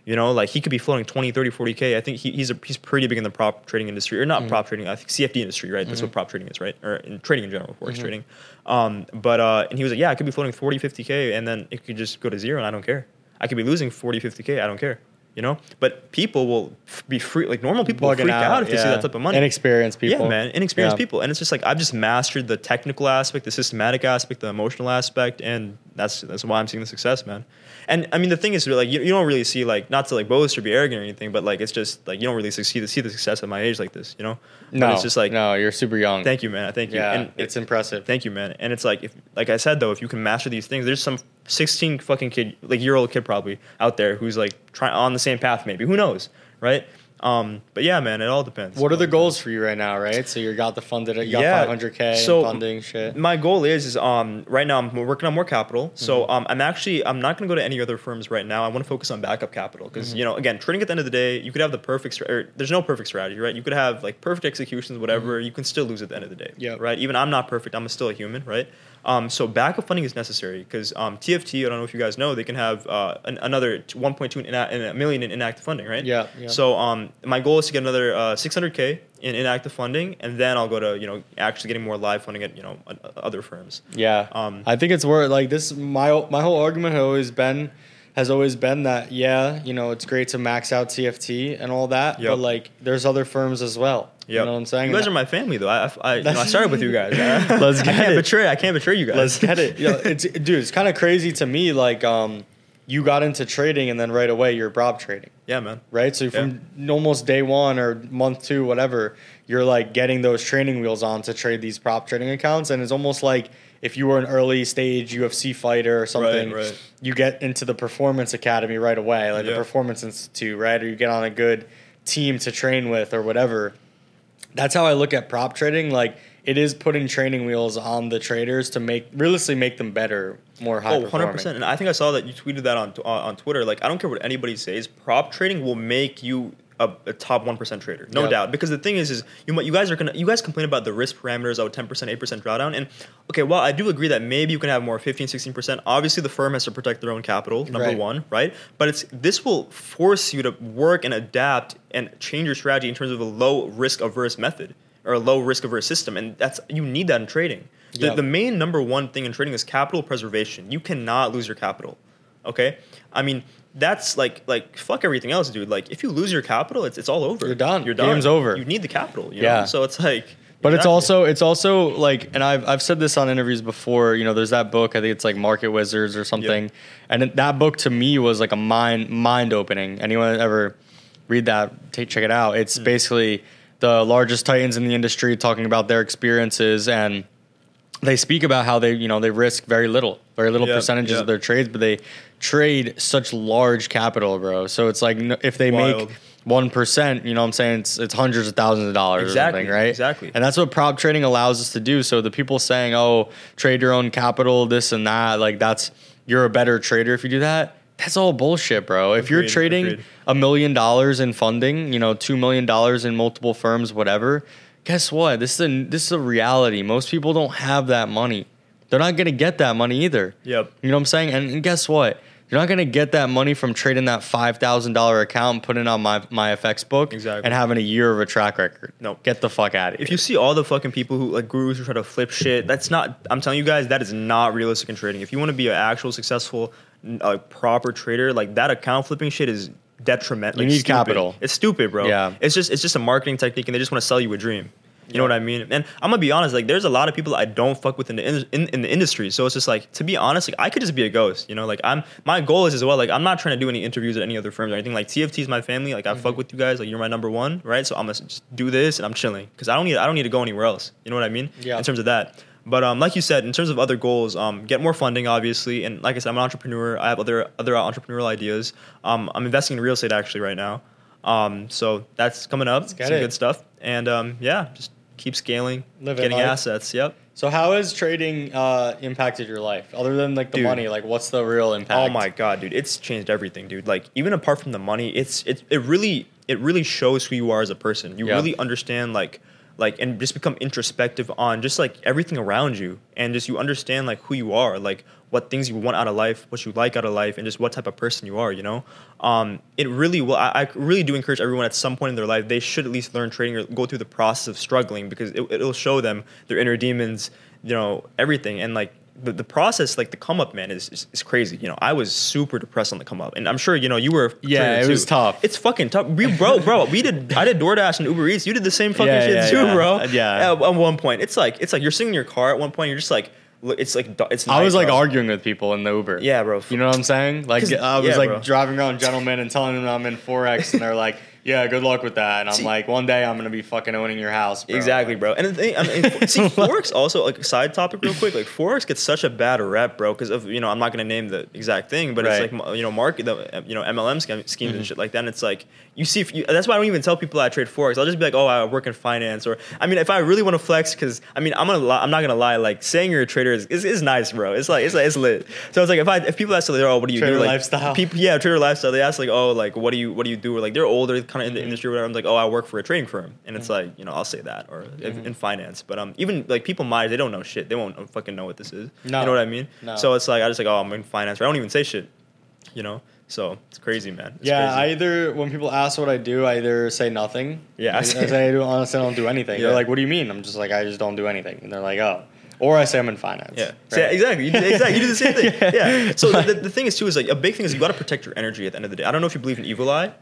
You know, like he could be floating 20, 30, 40K. I think he, he's a, he's pretty big in the prop trading industry, or not Mm-hmm. prop trading, I think CFD industry, right? That's what prop trading is, right? Or in trading in general, forex Mm-hmm. trading. Um, but, uh, and he was like, yeah, I could be floating 40, 50K, and then it could just go to zero, and I don't care. I could be losing 40, 50K, I don't care. You know? But people will f- be free, like normal people will freak out, if they see that type of money. Inexperienced people. Yeah, man, inexperienced Yeah. people, and it's just like I've just mastered the technical aspect, the systematic aspect, the emotional aspect, and that's that's why I'm seeing the success, man. And I mean, the thing is, like you, you don't really see like not to like boast or be arrogant or anything, but like it's just like you don't really see the see the success at my age like this, you know. No, but it's just like no, you're super young. thank you, man, thank you. Yeah, and it's it- impressive. Thank you, man. And it's like if like I said though, if you can master these things, there's some 16 fucking kid, like year old kid probably out there who's like trying on the same path, maybe. Who knows, right? Um, but yeah, man, it all depends. What are the goals for you right now, right? So you got the funded, you got Yeah, 500k so- funding shit. My goal is is um right now I'm working on more capital. So Mm-hmm. um I'm actually I'm not going to go to any other firms right now. I want to focus on backup capital because Mm-hmm. you know again trading at the end of the day you could have the perfect or there's no perfect strategy right. You could have like perfect executions whatever you can still lose at the end of the day. Mm-hmm. Right. Even I'm not perfect. I'm still a human. Right. Um, so backup funding is necessary because um, TFT I don't know if you guys know they can have uh, an, another 1.2 in, in a million in inactive funding right. Yeah, yeah. So um my goal is to get another uh, 600k in inactive funding and then I'll go to you know actually getting more live funding at you know other firms. Yeah. Um, I think it's worth like this. My my whole argument has always been has always been that yeah, you know, it's great to max out TFT and all that, Yep. but like there's other firms as well. You know what I'm saying? You guys are my family, though. I, I, you know, I started with you guys. Let's get I can't it. betray. I can't betray you guys. Let's get it. Yeah, it's dude. It's kind of crazy to me. Like, um, you got into trading and then right away you're prop trading, yeah, man. right? So from almost day one or month two, whatever, you're like getting those training wheels on to trade these prop trading accounts, and it's almost like if you were an early stage UFC fighter or something, right. you get into the performance academy right away, like Yeah. the performance institute, right? Or you get on a good team to train with or whatever. That's how I look at prop trading. Like it is putting training wheels on the traders to make realistically make them better, more high Oh, 100%. And I think I saw that you tweeted that on, on on Twitter. Like, I don't care what anybody says, prop trading will make you a, a top 1% trader. No Yep. doubt. Because the thing is, is you, might- you guys are to, you guys complain about the risk parameters of 10%, 8% drawdown. And okay, well, I do agree that maybe you can have more 15, 16%. Obviously, the firm has to protect their own capital, number Right. one, right? But it's this will force you to work and adapt and change your strategy in terms of a low risk averse method or a low risk averse system. And that's, you need that in trading. The, Yep. the main number one thing in trading is capital preservation. You cannot lose your capital. Okay, I mean that's like like fuck everything else, dude. Like if you lose your capital, it's it's all over. You're done. You're done. Game's over. You need the capital. You Yeah. Know? So it's like. But it's also it's also like, and I've I've said this on interviews before. You know, there's that book. I think it's like Market Wizards or something. And it, that book to me was like a mind mind opening. Anyone ever read that? Take check it out. It's hmm. basically the largest titans in the industry talking about their experiences and they speak about how they you know they risk very little very little Yep, percentages yep. of their trades but they trade such large capital bro so it's like if they Wild. make one percent you know what i'm saying it's it's hundreds of thousands of dollars Exactly, or something right exactly. and that's what prop trading allows us to do so the people saying oh trade your own capital this and that like that's you're a better trader if you do that that's all bullshit bro if you're Agreed, trading agreed. a million dollars in funding, you know, two million dollars in multiple firms, whatever. Guess what? This is a this is a reality. Most people don't have that money. They're not gonna get that money either. Yep. You know what I'm saying? And, and guess what? You're not gonna get that money from trading that five thousand dollar account and putting it on my Myfxbook Exactly. and having a year of a track record. Nope. Get the fuck out of here. If you see all the fucking people who like gurus who try to flip shit, that's not. I'm telling you guys, that is not realistic in trading. If you want to be an actual successful, uh, proper trader, like that account flipping shit is detrimental. You like, need stupid. capital. It's stupid, bro. Yeah. It's just it's just a marketing technique, and they just want to sell you a dream. You know what I mean? And I'm gonna be honest. Like, there's a lot of people I don't fuck with in the in, in, in the industry. So it's just like, to be honest, like I could just be a ghost. You know, like I'm. My goal is as well. Like I'm not trying to do any interviews at any other firms or anything. Like TFT is my family. Like I Mm-hmm. fuck with you guys. Like you're my number one, right? So I'm gonna just do this and I'm chilling because I don't need I don't need to go anywhere else. You know what I mean? Yeah. In terms of that. But um, like you said, in terms of other goals, um, get more funding, obviously, and like I said, I'm an entrepreneur. I have other other entrepreneurial ideas. Um, I'm investing in real estate actually right now. Um, so that's coming up. Some it. good stuff. And um, yeah, just keep scaling, Living getting life. assets. Yep. so how has trading uh, impacted your life? Other than like the Dude. money, like what's the real impact? Oh my god, dude, it's changed everything, dude. Like even apart from the money, it's it it really it really shows who you are as a person. You Yeah. really understand like like and just become introspective on just like everything around you and just you understand like who you are, like what things you want out of life, what you like out of life, and just what type of person you are. You know, um, it really will. I, I really do encourage everyone at some point in their life they should at least learn trading or go through the process of struggling because it, it'll show them their inner demons, you know, everything and like the, the process, like the come up, man, is, is is crazy. You know, I was super depressed on the come up, and I'm sure you know you were. Yeah, it was tough. It's fucking tough. We bro, bro, we did. I did DoorDash and Uber Eats. You did the same fucking Yeah, shit yeah, too, yeah. bro. Uh, yeah. At, at one point, it's like it's like you're sitting in your car. At one point, you're just like, it's like it's. I was like bro. arguing with people in the Uber. Yeah, bro. You know what I'm saying? Like I was like bro. driving around gentlemen and telling them I'm in forex, and they're like, "Yeah, good luck with that." And I'm See- like, "One day I'm gonna be fucking owning your house." Bro. Exactly, bro. And the thing, I mean, see, forex also like side topic real quick. Like forex gets such a bad rep, bro, because of you know I'm not gonna name the exact thing, but Right. it's like you know market, the you know MLM schemes Mm-hmm. and shit like that. And it's like you see, you, that's why I don't even tell people I trade forex. I'll just be like, oh, I work in finance, or I mean, if I really want to flex, because I mean, I'm gonna li- I'm not gonna lie, like saying you're a trader is, is, is nice, bro. It's like it's like it's lit. So it's like if I if people ask, like, oh, what do you Trader do? Like, lifestyle. People, yeah, trader lifestyle. They ask like, oh, like what do you what do you do? Or like they're older, kind of in the Mm-hmm. industry, whatever. I'm like, oh, I work for a trading firm, and it's like you know I'll say that, or Mm-hmm. in finance. But um, even like people my they don't know shit. They won't fucking know what this is. No. You know what I mean? No. So it's like I just like, oh, I'm in finance, or I don't even say shit. You know? So it's crazy, man. It's Yeah, I either when people ask what I do, I either say nothing. Yeah, I say- I do, honestly I don't do anything. Yeah. They're like, "What do you mean?" I'm just like, "I just don't do anything." And they're like, "Oh," or I say I'm in finance. Yeah, Right. So, yeah, exactly. You do, exactly. You do the same thing. Yeah. Yeah. So the, the, the thing is too is like a big thing is you got to protect your energy at the end of the day. I don't know if you believe in evil eye,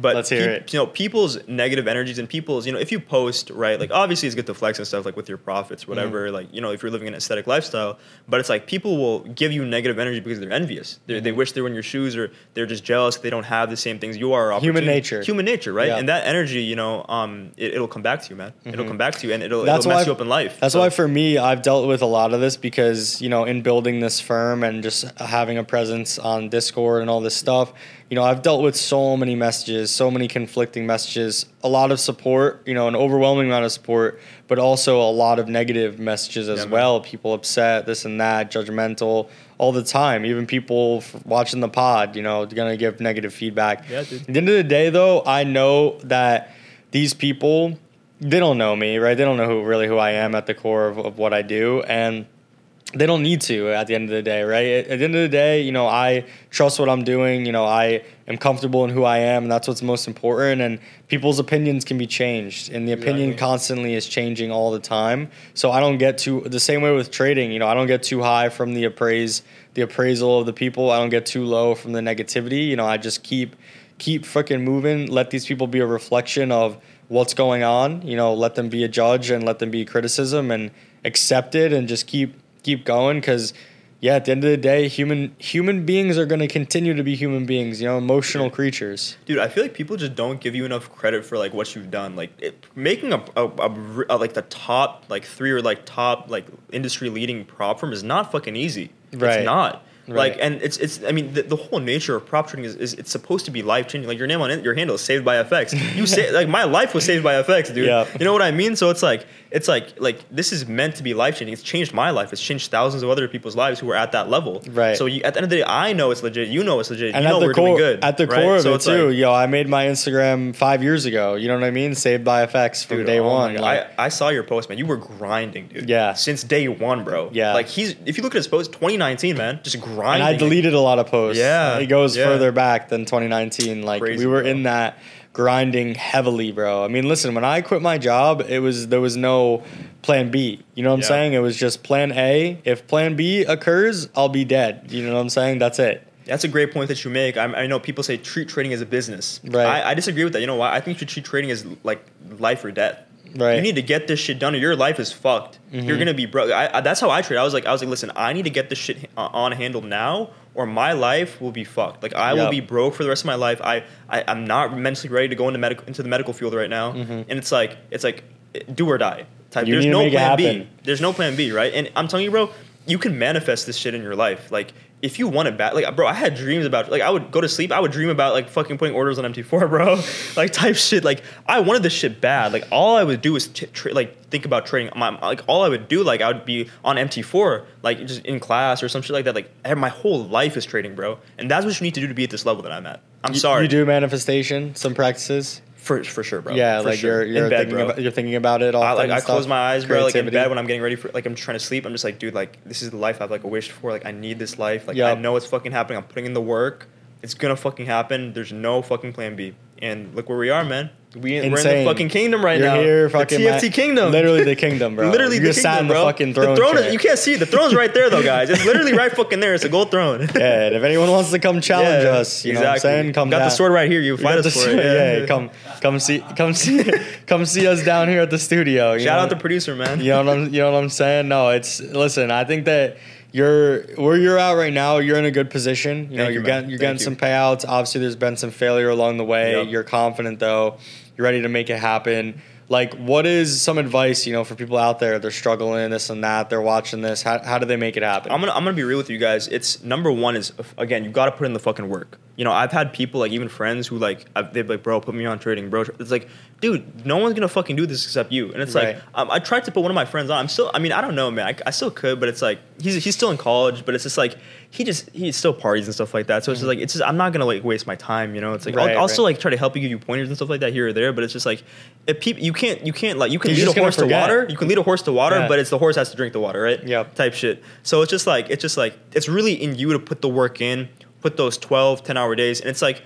but Let's hear peop- it. You know, people's negative energies and people's you know if you post right, like obviously it's good to flex and stuff like with your profits, Mm-hmm. whatever. Like you know if you're living an aesthetic lifestyle, but it's like people will give you negative energy because they're envious. They they Mm-hmm. wish they were in your shoes or they're just jealous they don't have the same things you are. Human nature. Human nature, right? Yeah. And that energy, you know, um, it, it'll come back to you, man. It'll come back to you, and it'll, Mm-hmm. That's it'll mess why- you up in life. That's So- why for me, I've dealt with a lot of this because, you know, in building this firm and just having a presence on Discord and all this stuff, you know, I've dealt with so many messages, so many conflicting messages, a lot of support, you know, an overwhelming amount of support, but also a lot of negative messages as Yeah, well. People upset, this and that, judgmental all the time. Even people f- watching the pod, you know, going to give negative feedback. Yeah, dude. At the end of the day, though, I know that these people, they don't know me, right? They don't know who really who I am at the core of, of what I do. And they don't need to at the end of the day, right? At, the end of the day, you know, I trust what I'm doing. You know, I am comfortable in who I am, and that's what's most important. And people's opinions can be changed, and the opinion Exactly. constantly is changing all the time. So I don't get too the same way with trading. You know, I don't get too high from the appraise the appraisal of the people. I don't get too low from the negativity. You know, I just keep keep freaking moving. Let these people be a reflection of what's going on. You know, let them be a judge and let them be criticism and accept it and just keep keep going because yeah at the end of the day human human beings are going to continue to be human beings you know emotional creatures Dude, I feel like people just don't give you enough credit for like what you've done. Like it, making a like the top like three or like top like industry leading prop firm is not fucking easy. Right. It's not. Right. Like and it's it's I mean the, the whole nature of prop trading is, is it's supposed to be life changing. Like your name on it, your handle is saved by FX. You say like my life was saved by FX, dude. Yeah. You know what I mean? So it's like it's like like this is meant to be life changing. It's changed my life. It's changed thousands of other people's lives who are at that level. Right. So you, at the end of the day, I know it's legit. You know it's legit. and you know at the we're core doing good. at the right? core of So it too like- yo i made my instagram five years ago you know what i mean saved by fx from Dude, day oh one like, I, I saw your post, man. You were grinding, dude. Yeah. Since day one, bro. Yeah. Like he's if you look at his post, 2019, man, just grinding. and I deleted a lot of posts. Yeah, it goes yeah. further back than 2019. Like Crazy, we were bro. in that grinding heavily, bro. I mean, listen, when I quit my job, it was there was no plan B. You know what I'm Yeah. saying? It was just plan A. If plan B occurs, I'll be dead. You know what I'm saying? That's it. That's a great point that you make. I, I know people say treat trading as a business. Right. I, I disagree with that. You know why? I think you should treat trading as like life or death. Right. You need to get this shit done, or your life is fucked. You're mm-hmm. gonna be broke. That's how I trade. I was like, I was like, listen, I need to get this shit uh, on handle now, or my life will be fucked. Like I will be broke for the rest of my life. I, I I'm not mentally ready to go into medical into the medical field right now. And it's like it's like do or die type. Mm-hmm. You There's no plan B. There's no plan B, right? And I'm telling you, bro, you can manifest this shit in your life. Like if you want it bad, like bro, I had dreams about like I would go to sleep, I would dream about like fucking putting orders on MT4, bro, like type shit. Like I wanted this shit bad. Like all I would do is t- tra- like think about trading. My like all I would do like I would be on MT4, like just in class or some shit like that. Like my whole life is trading, bro, and that's what you need to do to be at this level that I'm at. I'm You- sorry, You do manifestation, some practices. For for sure, bro. yeah, For like sure. you're you're in bed, thinking bro. about you're thinking about it all. I like I close my eyes, bro. Like in bed when I'm getting ready for like I'm trying to sleep. I'm just like, dude, like this is the life I've like wished for. Like I need this life. Like I know it's fucking happening. I'm putting in the work. It's gonna fucking happen. There's no fucking plan B. And look where we are, man. We, we're in the fucking kingdom right You're now. here, fucking the TFT ma- kingdom. Literally the kingdom, bro. literally you the kingdom, in the bro. fucking throne. the throne is, you can't see it. The throne's right there, though, guys. It's literally right fucking there. It's a gold throne. Yeah, and if anyone wants to come challenge Yeah, us, you know what I'm saying? Come Got down. the sword right here. You We find us for sword- it. Yeah, come, come see, come see, come see us down here at the studio. you Shout know? out the producer, man. You know what I'm, you know what I'm saying? No, it's listen. I think that you're where you're at right now. You're in a good position. You know, Thank you, you're man. getting you're Thank getting some payouts. Obviously, there's been some failure along the way. Yep. You're confident though. You're ready to make it happen. Like, what is some advice you know for people out there? They're struggling this and that. They're watching this. How, how do they make it happen? I'm gonna I'm gonna be real with you guys. It's number one is again you got to put in the fucking work. You know I've had people like even friends who like I've, they're like bro put me on trading bro. It's like dude no one's gonna fucking do this except you. And it's Right. like um, I tried to put one of my friends on. I'm still I mean I don't know man. I, I still could but it's like he's he's still in college but it's just like he just he still parties and stuff like that. So it's just like it's just I'm not gonna like waste my time. You know it's like Right, I'll, I'll right. still like try to help you give you pointers and stuff like that here or there. But it's just like if people you can't you can't like you can lead a horse to water. You can lead a horse to water, Yeah. but it's the horse has to drink the water, right? Yeah. Type shit. So it's just like it's just like it's really in you to put the work in, put those 12, 10 hour days, and it's like.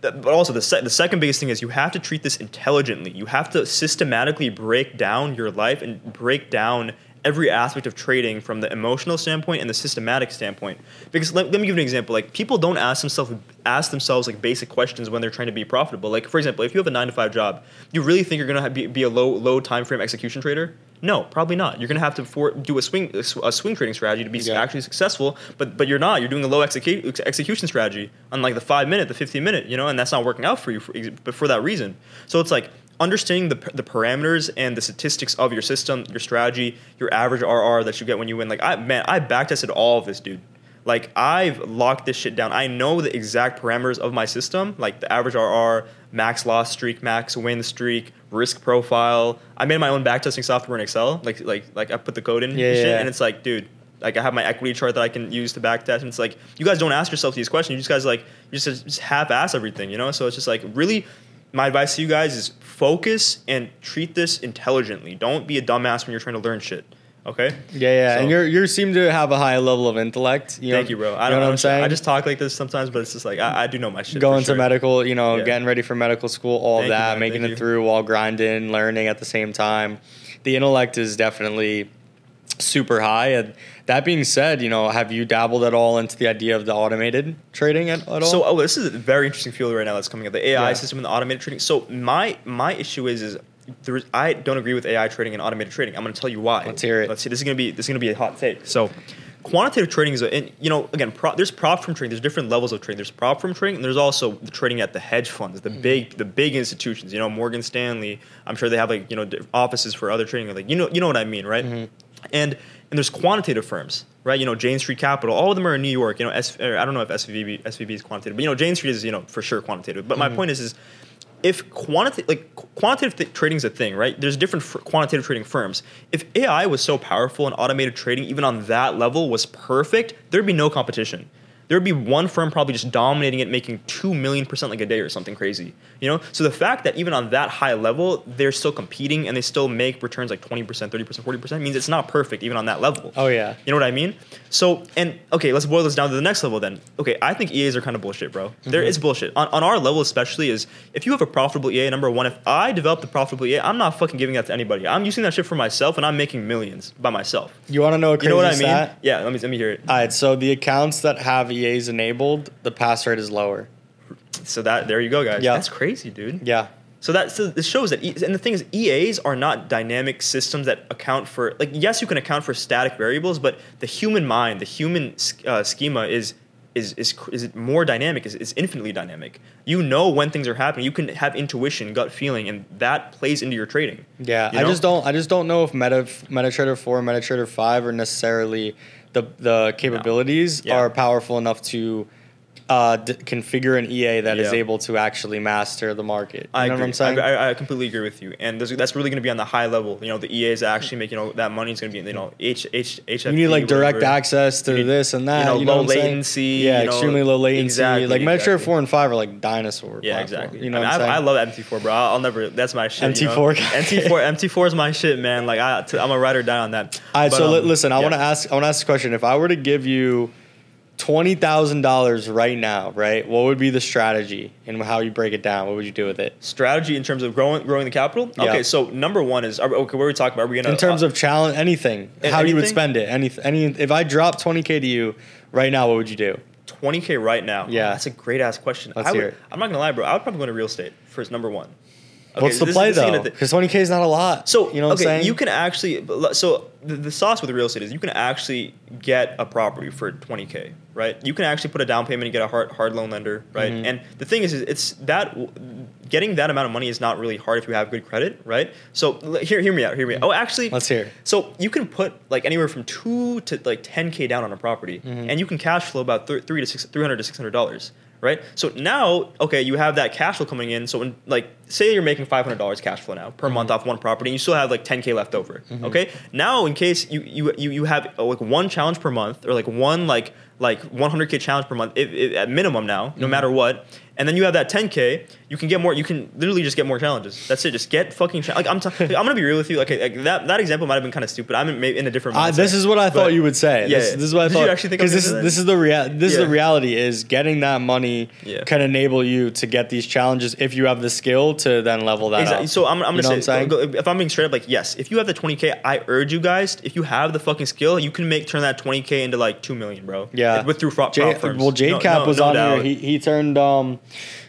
But also the se- the second biggest thing is you have to treat this intelligently. You have to systematically break down your life and break down every aspect of trading from the emotional standpoint and the systematic standpoint. Because let, let me give an example. Like people don't ask themselves ask themselves like basic questions when they're trying to be profitable. Like for example, if you have a nine to five job, you really think you're gonna be, be a low low time frame execution trader? No, probably not. You're gonna have to for, do a swing a swing trading strategy to be Yeah. actually successful. But but you're not. You're doing a low execu- execution strategy on like the five minute, the 15 minute, you know, and that's not working out for you for, but for that reason. So it's like understanding the, the parameters and the statistics of your system, your strategy, your average RR that you get when you win. Like I man, I backtested all of this, dude. Like I've locked this shit down. I know the exact parameters of my system, like the average RR, max loss streak, max win streak, risk profile. I made my own backtesting software in Excel. Like like like I put the code in Yeah, and shit, yeah. and it's like, dude, like I have my equity chart that I can use to backtest. And it's like you guys don't ask yourself these questions. You just guys like you just, just half-ass everything, you know. So it's just like really. My advice to you guys is focus and treat this intelligently. Don't be a dumbass when you're trying to learn shit. Okay. Yeah, yeah, So- and you're you seem to have a high level of intellect. You Thank know, you, bro. I don't know what I'm saying. I just talk like this sometimes, but it's just like I, I do know my shit. going for sure. to medical, you know, Yeah. getting ready for medical school, all Thank that, man. making Thank it you. through while grinding, learning at the same time. The intellect is definitely super high. And that being said, you know, have you dabbled at all into the idea of the automated trading at, at all? So, oh, this is a very interesting field right now that's coming up. The AI Yeah. system and the automated trading. So, my my issue is is there is, I don't agree with AI trading and automated trading. I'm going to tell you why. Let's hear it. Let's see. This is going to be this is going to be a hot take. So, quantitative trading is, a, and you know, again, pro, there's prop firm trading. There's different levels of trading. There's prop firm trading, and there's also the trading at the hedge funds, Mm-hmm. the big the big institutions. You know, Morgan Stanley. I'm sure they have like you know offices for other trading. Like you know you know what I mean, right? Mm-hmm. And and there's quantitative firms, right? You know, Jane Street Capital. All of them are in New York. You know, S, or I don't know if SVB SVB is quantitative, but you know, Jane Street is you know for sure quantitative. But my point is is if quantitative like quantitative th- trading is a thing, right? There's different quantitative trading firms. If AI was so powerful and automated trading, even on that level, was perfect, there'd be no competition. There'd be one firm probably just dominating it, making two million percent like a day or something crazy. You know, so the fact that even on that high level, they're still competing and they still make returns like twenty percent, thirty percent, forty percent means it's not perfect even on that level. Oh, yeah. You know what I mean? So, and okay, let's boil this down to the next level then. Okay, I think EAs are kind of bullshit, bro. There Mm-hmm. is bullshit. On, on our level, especially, is if you have a profitable EA, number one, if I develop the profitable EA, I'm not fucking giving that to anybody. I'm using that shit for myself and I'm making millions by myself. you want to know a You know what I mean? stat? Yeah, let me, let me hear it. All right, so the accounts that have EAs enabled, the pass rate is lower. So that there you go, guys. Yeah. That's crazy, dude. Yeah. So that so this shows that, e- and the thing is, EAs are not dynamic systems that account for like yes, you can account for static variables, but the human mind, the human uh, schema is is is is more dynamic? Is is infinitely dynamic. You know when things are happening. You can have intuition, gut feeling, and that plays into your trading. Yeah, You I just don't. I just don't know if Meta MetaTrader four and MetaTrader five are necessarily the the capabilities Yeah. are powerful enough to uh, d- configure an EA that is able to actually master the market. You I know agree. what I'm saying? I, I, completely agree with you, and that's really going to be on the high level. You know, the EAs actually making you know that money is going to be you know H H HFT. you need like direct whatever. access to need, this and that. you know, You know, low latency, Yeah, you know, extremely low latency. exactly, like exactly. four and five are like dinosaur. Yeah, platform. exactly. You know, I, mean, what I'm I, I love MT4, bro. I'll, never. That's my shit. MT4 guy. MT4, MT4 is my shit, man. Like I, t- I'm a ride or die on that. All right, But, so um, listen, I yeah. want to ask. I want to ask a question. If I were to give you twenty thousand dollars right now, right, what would be the strategy and how you break it down? What would you do with it? strategy in terms of growing growing the capital. Yeah. Okay, so number one is are, okay. What are we talking about? Are we gonna In terms uh, of challenge, anything, how you would spend it, any, any. If I drop twenty k to you right now, what would you do? 20k right now? Yeah. that's a great ass question. Let's I would, hear it. I'm not gonna lie, bro. I would probably go into real estate first. Number one. Okay, What's the play is though? Because twenty k is not a lot. So you know what okay, I'm saying? you can actually so the, the sauce with real estate is you can actually get a property for 20k, right? You can actually put a down payment and get a hard hard loan lender, right? Mhm. And the thing is, is it's that getting that amount of money is not really hard if you have good credit, right? So hear hear me out, hear me out. Oh, actually, Let's hear. so you can put like anywhere from two to like 10k down on a property, Mhm. and you can cash flow about th- three to six, 300 to 600 dollars, right? So now, okay, you have that cash flow coming in. So when like say you're making 500 dollars cash flow now per month off one property, and you still have like 10k left over. Okay, now in case you you you, you have uh, like one challenge per month or like one like like 100k challenge per month if, if, at minimum now, no mm-hmm. matter what. And then you have that 10k, you can get more. You can literally just get more challenges. That's it. Just get fucking cha- like I'm. T- I'm gonna be real with you. Like, like that that example might have been kind of stupid. I'm in, maybe in a different. Uh, this is what I thought you would say. Yeah, this, this is what I thought. you actually think was this is this is the rea- this is the reality is getting that money Yeah. can enable you to get these challenges if you have the skill to then level that Exactly. up. So I'm, I'm You gonna say, I'm saying? go- go- if I'm being straight up, like, yes, if you have the 20k, I urge you guys, if you have the fucking skill, you can make turn that 20k into like two million, bro. Yeah. with through Jade, firms. well, Jade No- Cap no- was no on doubt. here. He he turned um,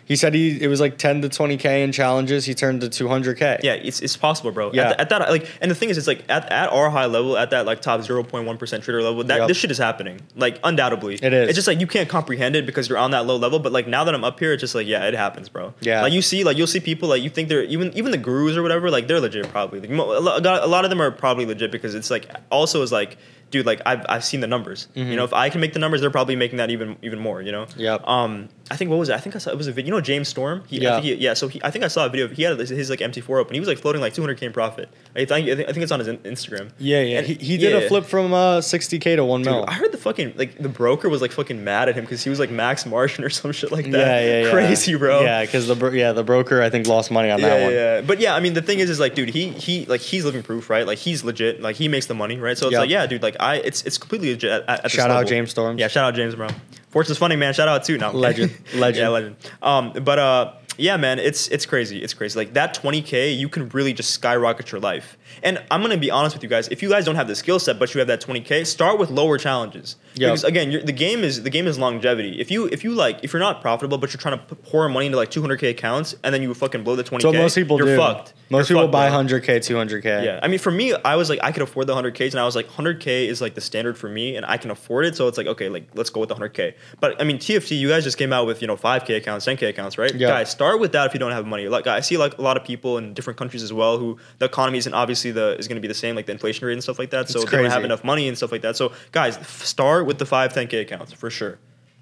he said he it was like ten to twenty k in challenges. He turned to two hundred k. Yeah, it's, it's possible, bro. Yeah. At, th- at that, like, and the thing is, it's like at, at our high level, at that like top zero point one percent trader level, that Yep. this shit is happening. Like, undoubtedly, It is. It's just like you can't comprehend it because you're on that low level. But like now that I'm up here, it's just like yeah, it happens, bro. Yeah. Like you see, like you'll see people like you think they're even even the gurus or whatever, like they're legit probably. Like, a lot of them are probably legit because it's like also is like. dude, like I've, I've seen the numbers. You know, if I can make the numbers, they're probably making that even even more. You know. Yeah. Um, I think what was it? I think I saw it was a video. You know James Storm? He, I Yeah. think he, yeah. So he, I think I saw a video. He had his, his like MT4 open. He was like floating like 200k in profit. I think I think, it's on his Instagram. Yeah, yeah. And- He, he did yeah. a flip from uh, 60k to one Dude, mil. I heard the fucking like the broker was like fucking mad at him because he was like Max Martian or some shit like that. Yeah, yeah, yeah. Crazy, bro. Yeah, because the bro- yeah the broker I think lost money on yeah, that one. yeah, But yeah, I mean, the thing is, is like, dude, he he like he's living proof, right? Like he's legit. Like he makes the money, right? So it's Yep. like, yeah, dude, like I, it's it's completely legit. At, at Shout out level. James Storm. Yeah, shout out James, bro. Fortune's funny, man. Shout out to now Legend. Legend. yeah, legend. Um, but uh, yeah, man, it's it's crazy. It's crazy. Like that 20k, you can really just skyrocket your life. And I'm gonna be honest with you guys. If you guys don't have the skill set, but you have that 20k, start with lower challenges. Yep. Because again, you're, the game is the game is longevity. If you if you like if you're not profitable, but you're trying to pour money into like 200k accounts, and then you fucking blow the 20k, So most people you're do. fucked. Most You're people fucked, buy bro. 100k, 200k. Yeah, I mean, for me, I was like, I could afford the 100Ks, and I was like, 100K is like the standard for me, and I can afford it. So it's like, okay, like let's go with the 100K. But I mean, TFT, you guys just came out with you know 5K accounts, 10K accounts, right? Yeah. Guys, start with that if you don't have money. Like I see like a lot of people in different countries as well who the economy isn't obviously the is going to be the same, like the inflation rate and stuff like that. So It's they don't have enough money and stuff like that. So guys, f- start with the 5, 10K accounts for sure.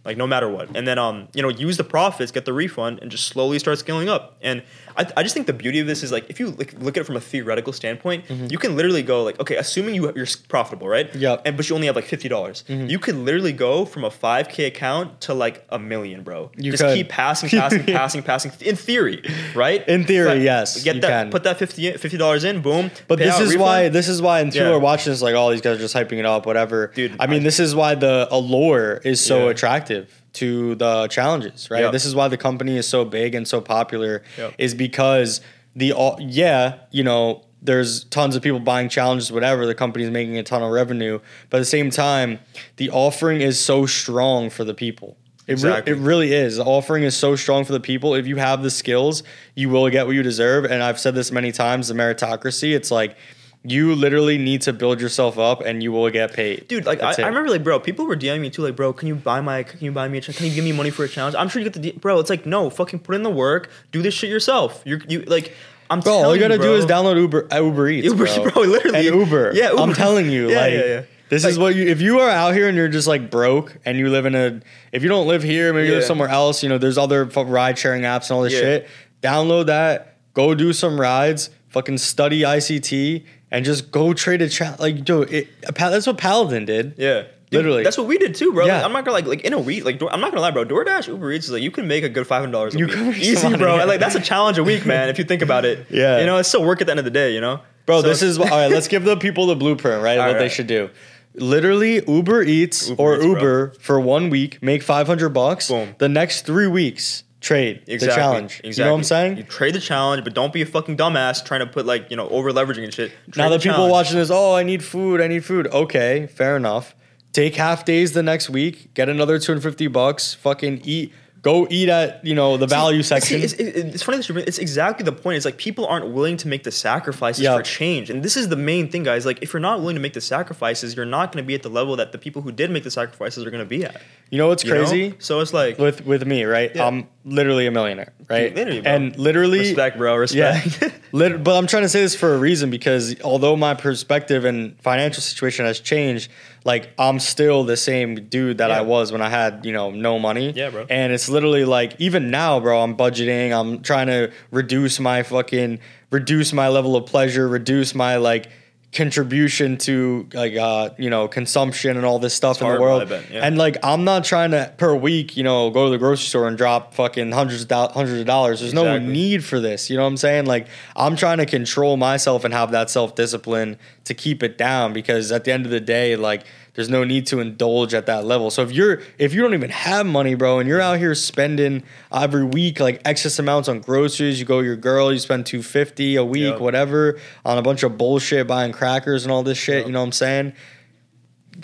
Like no matter what, and then um you know use the profits, get the refund, and just slowly start scaling up. And I, I just think the beauty of this is like if you like, look at it from a theoretical standpoint, you can literally go like okay, assuming you you're profitable, right? Mm-hmm. Mm-hmm. And but you only have like fifty dollars, you could literally go from a five k account to like a million, bro. You just could. keep passing, passing, passing, passing. In theory, right? In theory, yes, Get you that, can. put that 50 dollars in, boom. But this is refund. why this is why and people Yeah. are watching this like, oh, these guys are just hyping it up, whatever. Dude, I mean, I- this is why the allure is so Yeah. attractive to the challenges, right? Yep. This is why the company is so big and so popular, Yep. is because the all yeah, you know, there's tons of people buying challenges, whatever. The company's making a ton of revenue, but at the same time, the offering is so strong for the people. It, re- Exactly. it really is. The offering is so strong for the people. If you have the skills, you will get what you deserve. And I've said this many times the meritocracy, it's like you literally need to build yourself up and you will get paid. Dude, like I, I remember, like, bro, people were DMing me too, like, bro, can you buy my, can you buy me a, can you give me money for a challenge? I'm sure you get the, bro. It's like, no, fucking put in the work, do this shit yourself. You're, you like, I'm Bro, all you gotta bro. do is download Uber uh, Uber Eats. Uber, bro. bro, literally. And Uber. Yeah, I'm telling you, Yeah, like yeah, yeah. this is what you if you are out here and you're just like broke and you live in a if you don't live here, maybe you live somewhere else, you know, there's other ride sharing apps and all this shit. Download that, go do some rides, fucking study ICT, and just go trade a chat. Like, dude, it, that's what Paladin did. Yeah. Dude, Literally. that's what we did too, bro. Yeah. Like, I'm not gonna like like in a week, like I'm not gonna lie, bro. DoorDash, Uber Eats, is like you can make a good five hundred dollars. You week. easy, bro. And, like that's a challenge a week, man. If you think about it, Yeah. you know, it's still work at the end of the day, you know, Bro, So this is all right. Let's give the people the blueprint, right? What they should do. Literally, Uber Eats Uber or Eats, bro. Uber for one week, make five hundred bucks. Boom. The next three weeks, trade Exactly. the challenge. Exactly. You know what I'm saying? You trade the challenge, but don't be a fucking dumbass trying to put like you know over leveraging and shit. now Trade the people challenge. watching this, oh, I need food. I need food. Okay, fair enough. Take half days the next week. Get another two hundred fifty bucks. Fucking eat. Go eat at you know the value See, section. it's, it's funny that you. It's exactly the point. It's like people aren't willing to make the sacrifices Yeah. for change, and this is the main thing, guys. Like if you're not willing to make the sacrifices, you're not going to be at the level that the people who did make the sacrifices are going to be at. you know what's you know? crazy? So it's like With with me, right? Yeah. I'm literally a millionaire, right? literally, bro. and literally respect, bro. Yeah, Respect. Lit- but I'm trying to say this for a reason because although my perspective and financial situation has changed, like I'm still the same dude that I was when I had you know no money. Yeah, bro. And it's literally like even now, bro. I'm budgeting. I'm trying to reduce my fucking reduce my level of pleasure, reduce my like contribution to like uh you know consumption and all this stuff in the world. bet, yeah. and like i'm not trying to per week you know go to the grocery store and drop fucking hundreds of do- hundreds of dollars. There's no need for this you know what i'm saying? Like i'm trying to control myself and have that self-discipline to keep it down because at the end of the day like there's no need to indulge at that level so if you're if you don't even have money bro and you're out here spending every week like excess amounts on groceries you go your girl you spend 250 a week Yep. whatever on a bunch of bullshit buying crackers and all this shit Yep. you know what i'm saying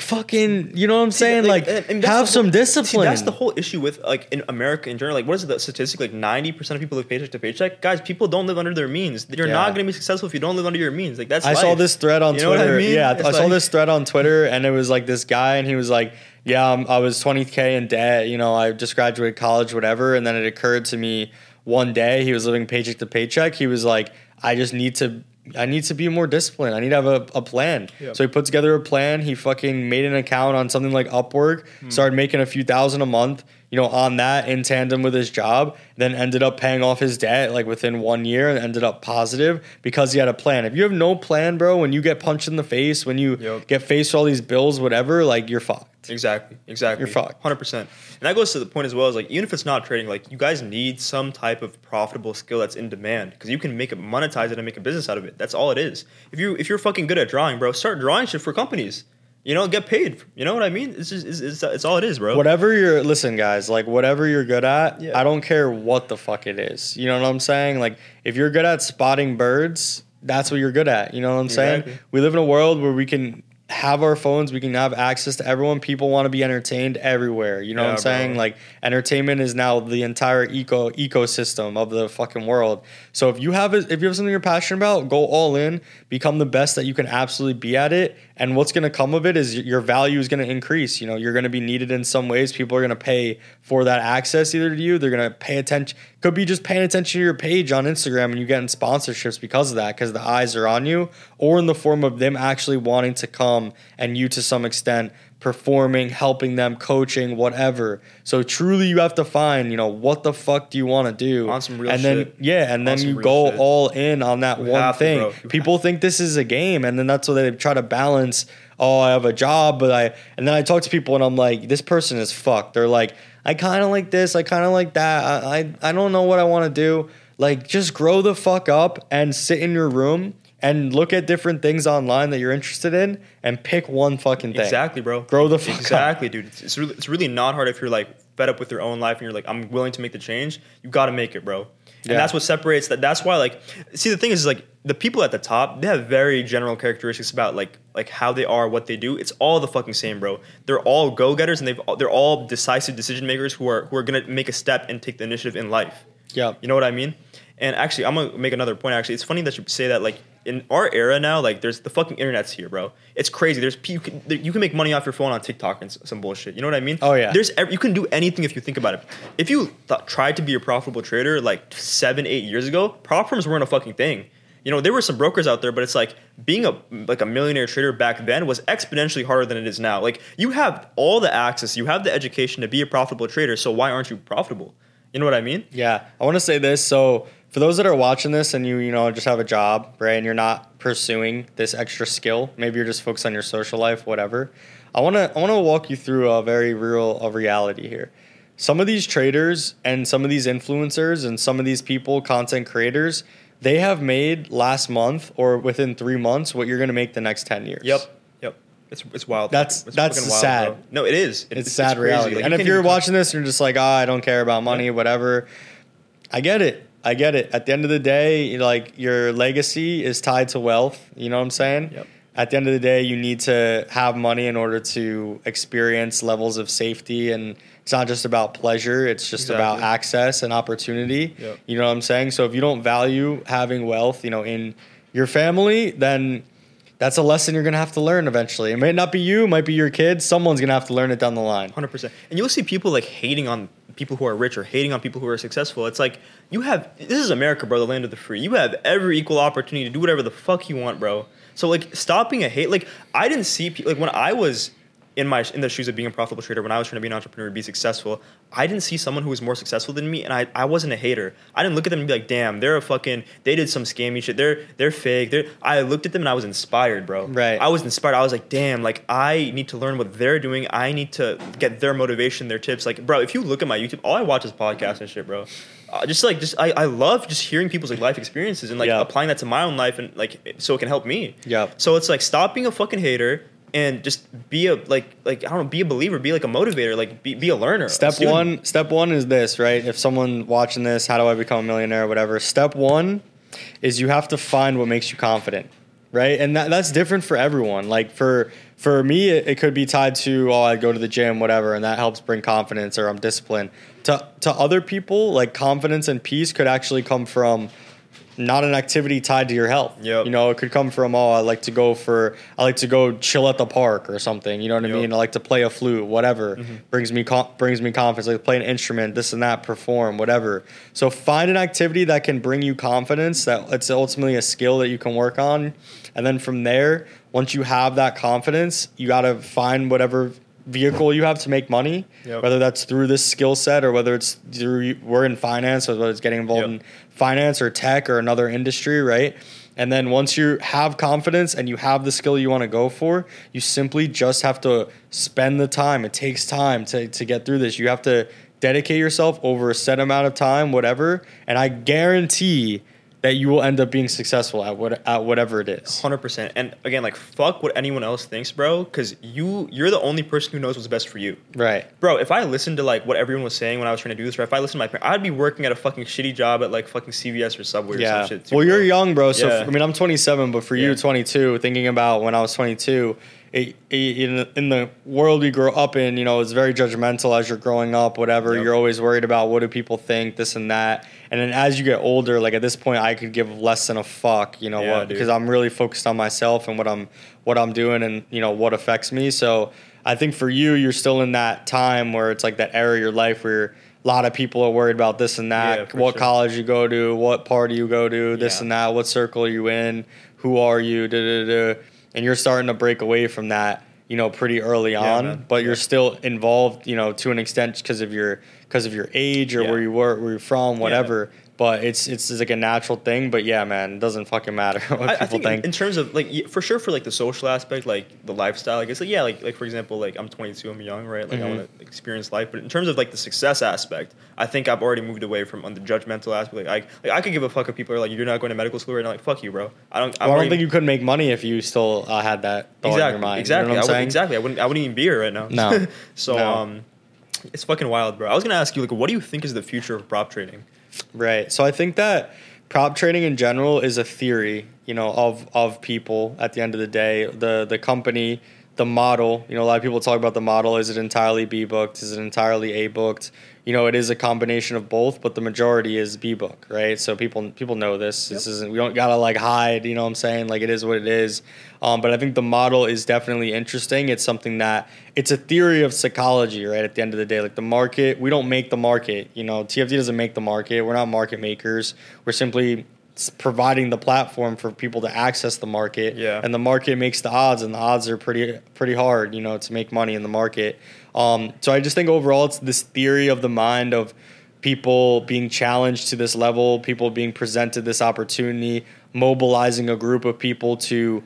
fucking you know what i'm saying like, and- and have the some discipline See, that's the whole issue with like in America in general. Like, what is the statistic? Like, ninety percent of people live paycheck to paycheck. Guys, people don't live under their means. You're Yeah. not going to be successful if you don't live under your means. Like, that's. I saw this thread on You what I Twitter. mean? Yeah, It's I saw like- this thread on Twitter, and it was like this guy, and he was like, "Yeah, I'm, I was 20k in debt. You know, I just graduated college, whatever." And then it occurred to me one day he was living paycheck to paycheck. He was like, "I just need to I need to be more disciplined. I need to have a, a plan. Yeah. So he put together a plan. He fucking made an account on something like Upwork, hmm. started making a few thousand a month, you know, on that in tandem with his job, then ended up paying off his debt like within one year and ended up positive because he had a plan. If you have no plan, bro, when you get punched in the face, when you Yep. get faced with all these bills, whatever, like you're fucked. Exactly. Exactly. You're fucked. Hundred percent. And that goes to the point as well as like even if it's not trading, like you guys need some type of profitable skill that's in demand because you can make it monetize it and make a business out of it. That's all it is. If you if you're fucking good at drawing, bro, start drawing shit for companies. You know, get paid. You know what I mean? It's just it's, it's, it's all it is, bro. Whatever you're listen, guys, like whatever you're good at, Yeah. I don't care what the fuck it is. You know what I'm saying? Like if you're good at spotting birds, that's what you're good at. You know what I'm saying? Exactly. We live in a world where we can have our phones, we can have access to everyone. People want to be entertained everywhere. You know what I'm saying? bro. Like entertainment is now the entire eco ecosystem of the fucking world. So if you have a, if you have something you're passionate about, go all in, become the best that you can absolutely be at it. And what's going to come of it is your value is going to increase. You know, you're going to be needed in some ways. People are going to pay for that access either to you. They're going to pay attention. Could be just paying attention to your page on Instagram and you getting sponsorships because of that, because the eyes are on you, or in the form of them actually wanting to come and you to some extent performing, helping them, coaching, whatever. So truly, you have to find, you know, what the fuck do you want to do, On some real and then shit. yeah, and then On some you go shit. all in on that You one to, thing. bro. People think this is a game, and then that's what they try to balance. Oh, I have a job, but I and then I talk to people and I'm like, this person is fucked. They're like, I kind of like this, I kind of like that. I, I I don't know what I want to do. Like, just grow the fuck up and sit in your room and look at different things online that you're interested in and pick one fucking thing. Exactly, bro. Grow the fuck up. exactly, dude. It's, it's really it's really not hard if you're like fed up with your own life and you're like, I'm willing to make the change. You got to make it, bro. And that's what separates that. That's why, like, see, the thing is, like, the people at the top, they have very general characteristics about like like how they are, what they do. It's all the fucking same, bro. They're all go getters and they've they're all decisive decision makers who are who are gonna make a step and take the initiative in life. Yeah, You know what I mean? And actually, I'm gonna make another point. Actually, it's funny that you say that. Like in our era now, like there's the fucking internet's here, bro. It's crazy. There's you can, you can make money off your phone on TikTok and some bullshit. You know what I mean? Oh, yeah. There's you can do anything if you think about it. If you th- tried to be a profitable trader like seven, eight years ago, prop firms weren't a fucking thing. You know, there were some brokers out there, but it's like being a like a millionaire trader back then was exponentially harder than it is now. Like you have all the access, you have the education to be a profitable trader. So why aren't you profitable? You know what I mean? Yeah, I want to say this. So for those that are watching this and you you know just have a job, right, and you're not pursuing this extra skill, maybe you're just focused on your social life, whatever. I want to I want to walk you through a very real of reality here. Some of these traders and some of these influencers and some of these people, content creators, they have made last month or within 3 months what you're going to make the next 10 years. Yep. Yep. It's it's wild. That's- It's that's wild, sad. bro. No, it is. It- it's, sad crazy. reality. Like, and you if you're watching this and you're just like, ah, I don't care about money, Yeah. whatever. I get it. I get it. At the end of the day, like your legacy is tied to wealth. You know what I'm saying? Yep. At the end of the day, you need to have money in order to experience levels of safety and it's not just about pleasure, it's just about access and opportunity. Yep. You know what I'm saying? So if you don't value having wealth, you know, in your family, then that's a lesson you're gonna have to learn eventually. It may not be you, it might be your kids. Someone's gonna have to learn it down the line. Hundred percent. And you'll see people like hating on people who are rich or hating on people who are successful. It's like you have this is America, bro, the land of the free. You have every equal opportunity to do whatever the fuck you want, bro. So like stopping a hate, like I didn't see people like when I was in my in the shoes of being a profitable trader, when I was trying to be an entrepreneur, be successful, I didn't see someone who was more successful than me, and I, I wasn't a hater. I didn't look at them and be like, damn, they're a fucking they did some scammy shit. They're they're fake. They're I looked at them and I was inspired, bro. Right. I was inspired. I was like, damn, like I need to learn what they're doing. I need to get their motivation, their tips. Like, bro, if you look at my YouTube, all I watch is podcasts and shit, bro. Uh, just like, just I, I love just hearing people's like life experiences and like Yeah. applying that to my own life and like so it can help me. Yeah. So it's like stop being a fucking hater and just be a like like I don't know, be a believer, be like a motivator, like be, be a learner. Step student. one, step one is this, right? If someone watching this, how do I become a millionaire or whatever? Step one is you have to find what makes you confident, right? And that, that's different for everyone. Like for for me, it, it could be tied to oh, I go to the gym, whatever, and that helps bring confidence or I'm disciplined. To to other people, like confidence and peace could actually come from not an activity tied to your health. Yep. You know, it could come from oh, I like to go for I like to go chill at the park or something. You know what I Yep. Mm-hmm. mean? I like to play a flute, whatever brings me com- brings me confidence. Like play an instrument, this and that, perform, whatever. So find an activity that can bring you confidence. That it's ultimately a skill that you can work on, and then from there, once you have that confidence, you got to find whatever vehicle you have to make money Yep. whether that's through this skill set or whether it's through we're in finance or whether it's getting involved Yep. in finance or tech or another industry right and then once you have confidence and you have the skill you want to go for you simply just have to spend the time it takes time to, to get through this you have to dedicate yourself over a set amount of time whatever and i guarantee that you will end up being successful at what at whatever it is Hundred percent. And again, like fuck what anyone else thinks, bro. Because you you're the only person who knows what's best for you, right bro. If I listened to like what everyone was saying when I was trying to do this, or if I listened to my parents, I'd be working at a fucking shitty job at like fucking CVS or Subway or some shit. too, well, bro. you're young, bro. So Yeah. f- I mean, I'm 27, but for you, 22, thinking about when I was 22, it, it, in in the world we grow up in, you know, it's very judgmental as you're growing up. Whatever, Yep. you're always worried about what do people think, this and that. And then as you get older, like at this point, I could give less than a fuck, you know Yeah, what, dude. because I'm really focused on myself and what I'm what I'm doing and you know what affects me. So I think for you, you're still in that time where it's like that era of your life where. A lot of people are worried about this and that. Yeah, what sure. college you go to, what party you go to, this Yeah. and that, what circle are you in, who are you, da da da. And you're starting to break away from that, you know, pretty early on. man. But you're Yeah. still involved, you know, to an extent because of your because of your age or Yeah. where you were, where you're from, whatever. But it's it's like a natural thing. But yeah, man, it doesn't fucking matter what I, people I think, think. In, terms of like for sure for like the social aspect, like the lifestyle, like it's like yeah, like like for example, like I'm 22, I'm young, right? Like I Mhm. want to experience life. But in terms of like the success aspect, I think I've already moved away from on the judgmental aspect. Like I like I could give a fuck if people are like you're not going to medical school right now. Like fuck you, bro. I don't. Well, I don't think you could make money if you still uh, had that thought exactly in your mind. exactly You know I would, exactly. I wouldn't I wouldn't even be here right now. No. so No. um, it's fucking wild, bro. I was gonna ask you like, what do you think is the future of prop trading? Right. So I think that prop trading in general is a theory, you know, of of people at the end of the day. The the company, the model, you know, a lot of people talk about the model. Is it entirely B booked? Is it entirely A booked? You know, it is a combination of both, but the majority is B book, right? So people people know this. This isn't we don't gotta like hide, you know what I'm saying? Like it is what it is. Um, but I think the model is definitely interesting. It's something that it's a theory of psychology, right? At the end of the day, like the market, we don't make the market. You know, TFT doesn't make the market. We're not market makers. We're simply providing the platform for people to access the market. Yeah. And the market makes the odds, and the odds are pretty pretty hard, you know, to make money in the market. Um, so I just think overall, it's this theory of the mind of people being challenged to this level, people being presented this opportunity, mobilizing a group of people to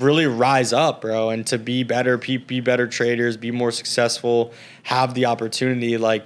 really rise up, bro, and to be better, be better traders, be more successful, have the opportunity. Like,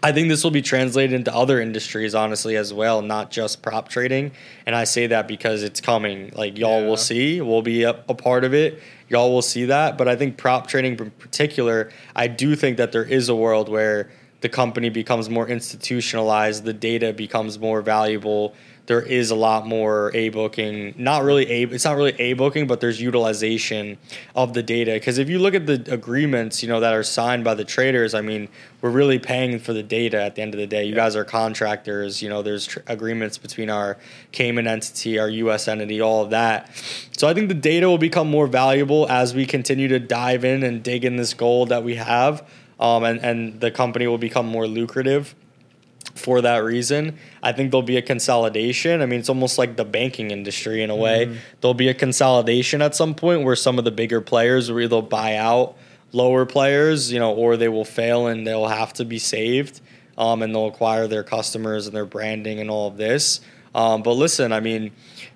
I think this will be translated into other industries, honestly, as well, not just prop trading. And I say that because it's coming. Like, y'all Yeah. will see, we'll be a, a part of it. Y'all will see that. But I think prop trading in particular, I do think that there is a world where the company becomes more institutionalized, the data becomes more valuable. There is a lot more a booking, not really a. It's not really a booking, but there's utilization of the data. Because if you look at the agreements, you know that are signed by the traders, I mean, we're really paying for the data at the end of the day. You Yeah. guys are contractors. You know, there's tr- agreements between our Cayman entity, our U.S. entity, all of that. So I think the data will become more valuable as we continue to dive in and dig in this gold that we have, um, and and the company will become more lucrative for that reason. I think there'll be a consolidation. I mean, it's almost like the banking industry in a way. There'll be a consolidation at some point where some of the bigger players will either buy out lower players, you know, or they will fail and they'll have to be saved. Um, and they'll acquire their customers and their branding and all of this. Um, but listen, I mean,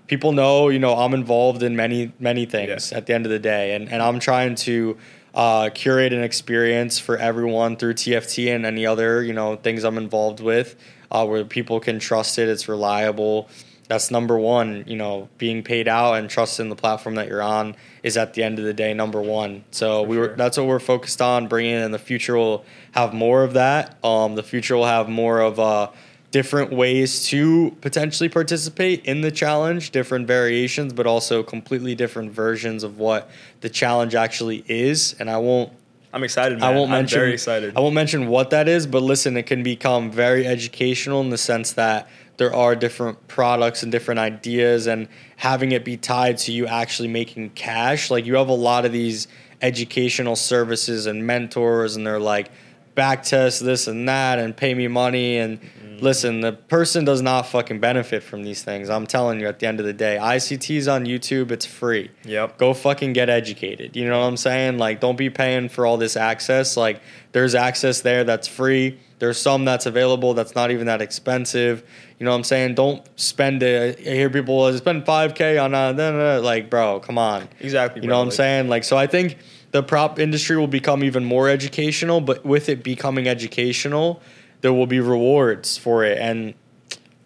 people know, you know, I'm involved in many, many things Yeah. at the end of the day. And, and I'm trying to uh, curate an experience for everyone through TFT and any other, you know, things I'm involved with uh, where people can trust it, it's reliable. That's number one, you know, being paid out and trusting the platform that you're on is at the end of the day number one. So For we were sure. that's what we're focused on bringing in. The future will have more of that. Um, the future will have more of uh, different ways to potentially participate in the challenge, different variations, but also completely different versions of what the challenge actually is. And I won't I'm excited. Man. I won't mention. I'm very excited. I won't mention what that is, but listen, it can become very educational in the sense that there are different products and different ideas and having it be tied to you actually making cash. Like you have a lot of these educational services and mentors and they're like back test this and that and pay me money and mm. listen the person does not fucking benefit from these things i'm telling you at the end of the day ict's on youtube it's free Yep. go fucking get educated you know what i'm saying like don't be paying for all this access like there's access there that's free there's some that's available that's not even that expensive you know what i'm saying don't spend it i hear people "Oh, spend 5k on a, da, da." like bro come on Exactly. you bro. know what I'm Like, saying? Like, so I think the prop industry will become even more educational, but with it becoming educational, there will be rewards for it. And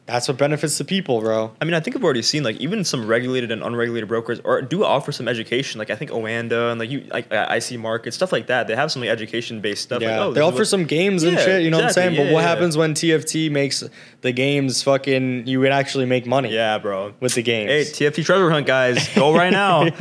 that's what benefits the people, bro. I mean, I think I've already seen like even some regulated and unregulated brokers or do offer some education. Like I think Oanda and like you like uh, IC Market stuff like that. They have some like education based stuff. Yeah, like, oh, they offer what- some games and shit. You know what I'm exactly. saying? but what yeah. happens when TFT makes the games fucking? You would actually make money. Yeah, bro. with the games. Hey, TFT treasure hunt guys, go right now.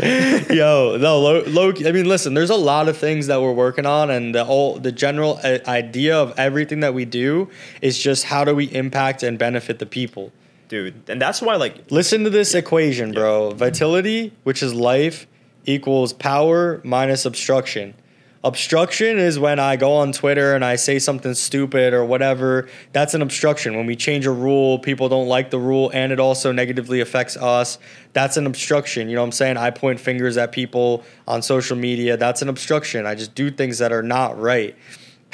Yo, no, low, low. I mean, listen. There's a lot of things that we're working on, and the whole the general uh, idea of everything that we do is just how do we impact and benefit the people. Dude, and that's why like Listen to this equation, bro. Vitality, which is life, equals power minus obstruction. Obstruction is when I go on Twitter and I say something stupid or whatever. That's an obstruction. When we change a rule, people don't like the rule and it also negatively affects us. That's an obstruction. You know what I'm saying? I point fingers at people on social media. That's an obstruction. I just do things that are not right.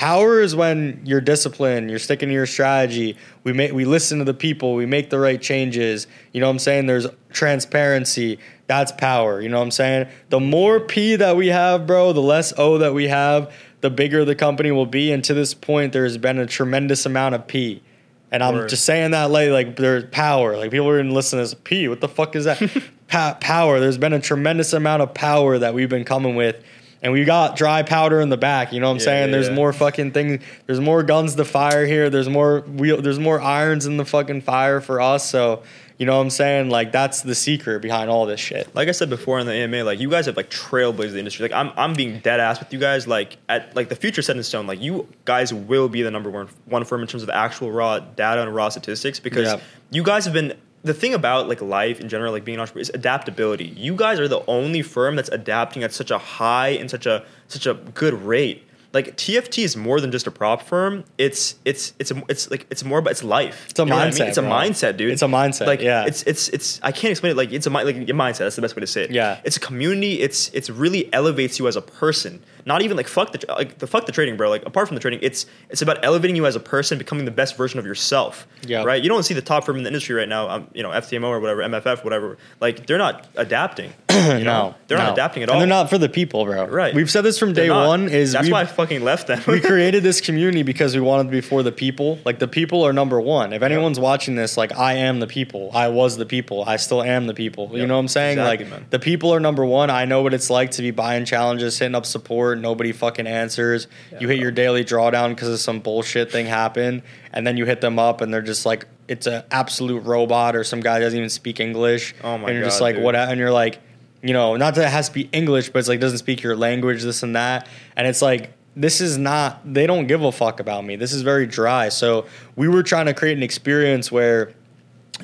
Power is when you're disciplined, you're sticking to your strategy. We make we listen to the people, we make the right changes. You know what I'm saying? There's transparency. That's power. You know what I'm saying? The more P that we have, bro, the less O that we have, the bigger the company will be. And to this point, there's been a tremendous amount of P. And I'm Word. just saying that like like there's power. Like people are gonna listen to P. What the fuck is that? pa- power. There's been a tremendous amount of power that we've been coming with. And we got dry powder in the back, you know what I'm Yeah, saying? yeah, there's yeah. more fucking things. There's more guns to fire here. There's more wheel. There's more irons in the fucking fire for us. So you know what I'm saying? Like that's the secret behind all this shit. like I said before in the AMA, like you guys have like trailblazed the industry. Like I'm, I'm being dead ass with you guys. Like at like the future set in stone. Like you guys will be the number one one firm in terms of actual raw data and raw statistics because you guys have been. The thing about like life in general, like being an entrepreneur, is adaptability. You guys are the only firm that's adapting at such a high and such a such a good rate. Like TFT is more than just a prop firm. It's it's it's a, it's like it's more about it's life. It's a You know what I mindset, mean? It's a bro. mindset, dude. It's a mindset, Like yeah. it's it's it's I can't explain it. Like it's a like your mindset. That's the best way to say it. Yeah. It's a community. It's it's really elevates you as a person. Not even like fuck the like the fuck the trading, bro. Like apart from the trading, it's it's about elevating you as a person, becoming the best version of yourself. Yeah. Right. You don't see the top firm in the industry right now. Um, you know, FTMO or whatever, MFF, whatever. Like they're not adapting. You know? no, they're no. not adapting at all. and. They're not for the people, bro. Right. We've said this from They're day not. one. Is that's why I fucking left them. we created this community because we wanted to be for the people. Like the people are number one. If anyone's watching this, like I am the people. I was the people. I still am the people. You know what I'm saying? Exactly, like man. the people are number one. I know what it's like to be buying challenges, hitting up support, nobody fucking answers. you hit bro. your daily drawdown because of some bullshit thing happened, and then you hit them up and they're just like it's an absolute robot or some guy doesn't even speak English. Oh my god. and you're just like dude. what? And you're like. You know, not that it has to be English, but it's like doesn't speak your language, this and that. And it's like this is not they don't give a fuck about me. This is very dry. So we were trying to create an experience where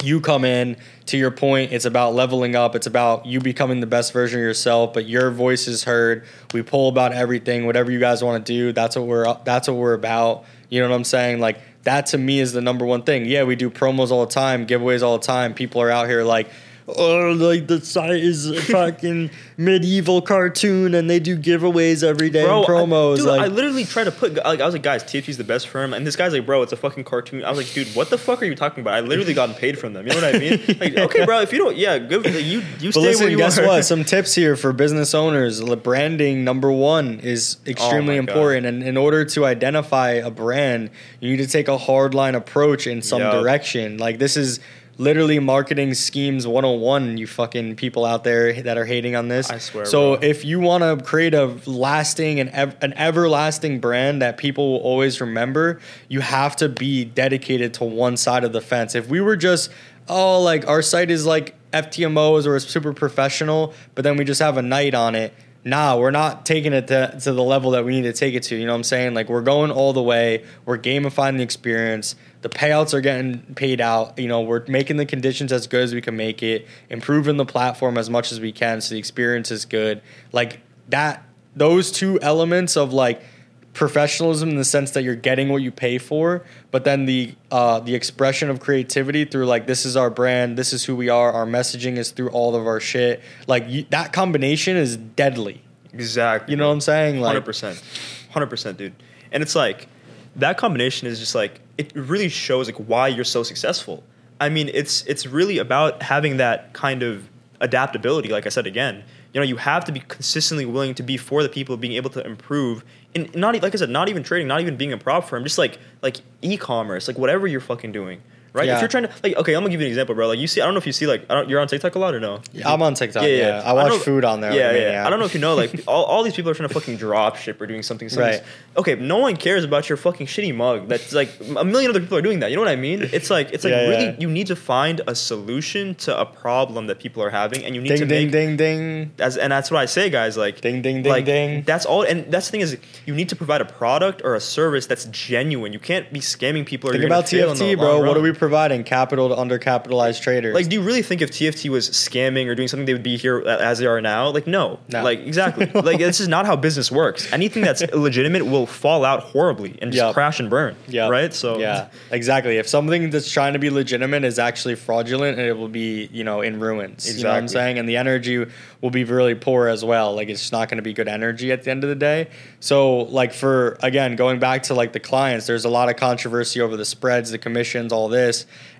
you come in to your point it's about leveling up. It's about you becoming the best version of yourself but your voice is heard. We pull about everything whatever you guys want to do that's what we're that's what we're about. You know what i'm saying? Like that to me is the number one thing. Yeah we do promos all the time giveaways all the time. People are out here like oh, like the site is a fucking medieval cartoon and they do giveaways every day bro, and promos. I, dude, like, I literally tried to put like I was like, guys, TFT's the best firm, and this guy's like, bro, it's a fucking cartoon. I was like, dude, what the fuck are you talking about? I literally gotten paid from them. You know what I mean? Like, okay, bro, if you don't, yeah, good. You you stay where listen, you guess are. what? Some tips here for business owners. The Branding number one is oh extremely Oh my God. important, and in order to identify a brand, you need to take a hard line approach in some Yup. direction. Like this is literally marketing schemes 101 you fucking people out there that are hating on this I swear, so bro. if you want to create a lasting and ev- an everlasting brand that people will always remember you have to be dedicated to one side of the fence if we were just oh like our site is like FTMO's or it's super professional but then we just have a night on it nah, we're not taking it to, to the level that we need to take it to. You know what I'm saying? Like we're going all the way. We're gamifying the experience. The payouts are getting paid out. You know, we're making the conditions as good as we can make it, improving the platform as much as we can so the experience is good. Like that those two elements of like professionalism in the sense that you're getting what you pay for, but then the uh, the expression of creativity through like this is our brand, this is who we are, our messaging is through all of our shit. Like you, that combination is deadly. Exactly. You know what I'm saying? Like Hundred percent, hundred percent, dude. And it's like that combination is just like it really shows like why you're so successful. I mean, it's it's really about having that kind of adaptability. Like I said again, you know, you have to be consistently willing to be for the people, being able to improve. And not like I said, not even trading, not even being a prop firm, just like like e-commerce, like whatever you're fucking doing. Right? Yeah. If you're trying to like, okay, I'm gonna give you an example, bro. Like you see, I don't know if you see like, I don't, you're on TikTok a lot or no? I'm on TikTok. Yeah, I watch don't food on there. Yeah, yeah. I don't know if you know, like all, all these people are trying to fucking drop ship or doing something. Right. Okay, no one cares about your fucking shitty mug. That's like a million other people are doing that. You know what I mean? It's like it's like Yeah, really yeah. you need to find a solution to a problem that people are having, and you need to Ding ding make ding ding. as and that's what I say, guys. Like Ding, ding, ding, like, ding. That's all. And that's the thing is, you need to provide a product or a service that's genuine. You can't be scamming people. Or Think about fail in the TFT, bro. What are we providing? Capital to undercapitalized traders. Like, do you really think if TFT was scamming or doing something, they would be here as they are now? Like, no. No. Like, exactly. like, this is not how business works. Anything that's illegitimate will fall out horribly and just Yep. crash and burn. Yeah. Right. So yeah, exactly. If something that's trying to be legitimate is actually fraudulent, it will be you know in ruins. You know what I'm saying? And the energy will be really poor as well. Like it's not going to be good energy at the end of the day. So like for again going back to like the clients, there's a lot of controversy over the spreads, the commissions, all this,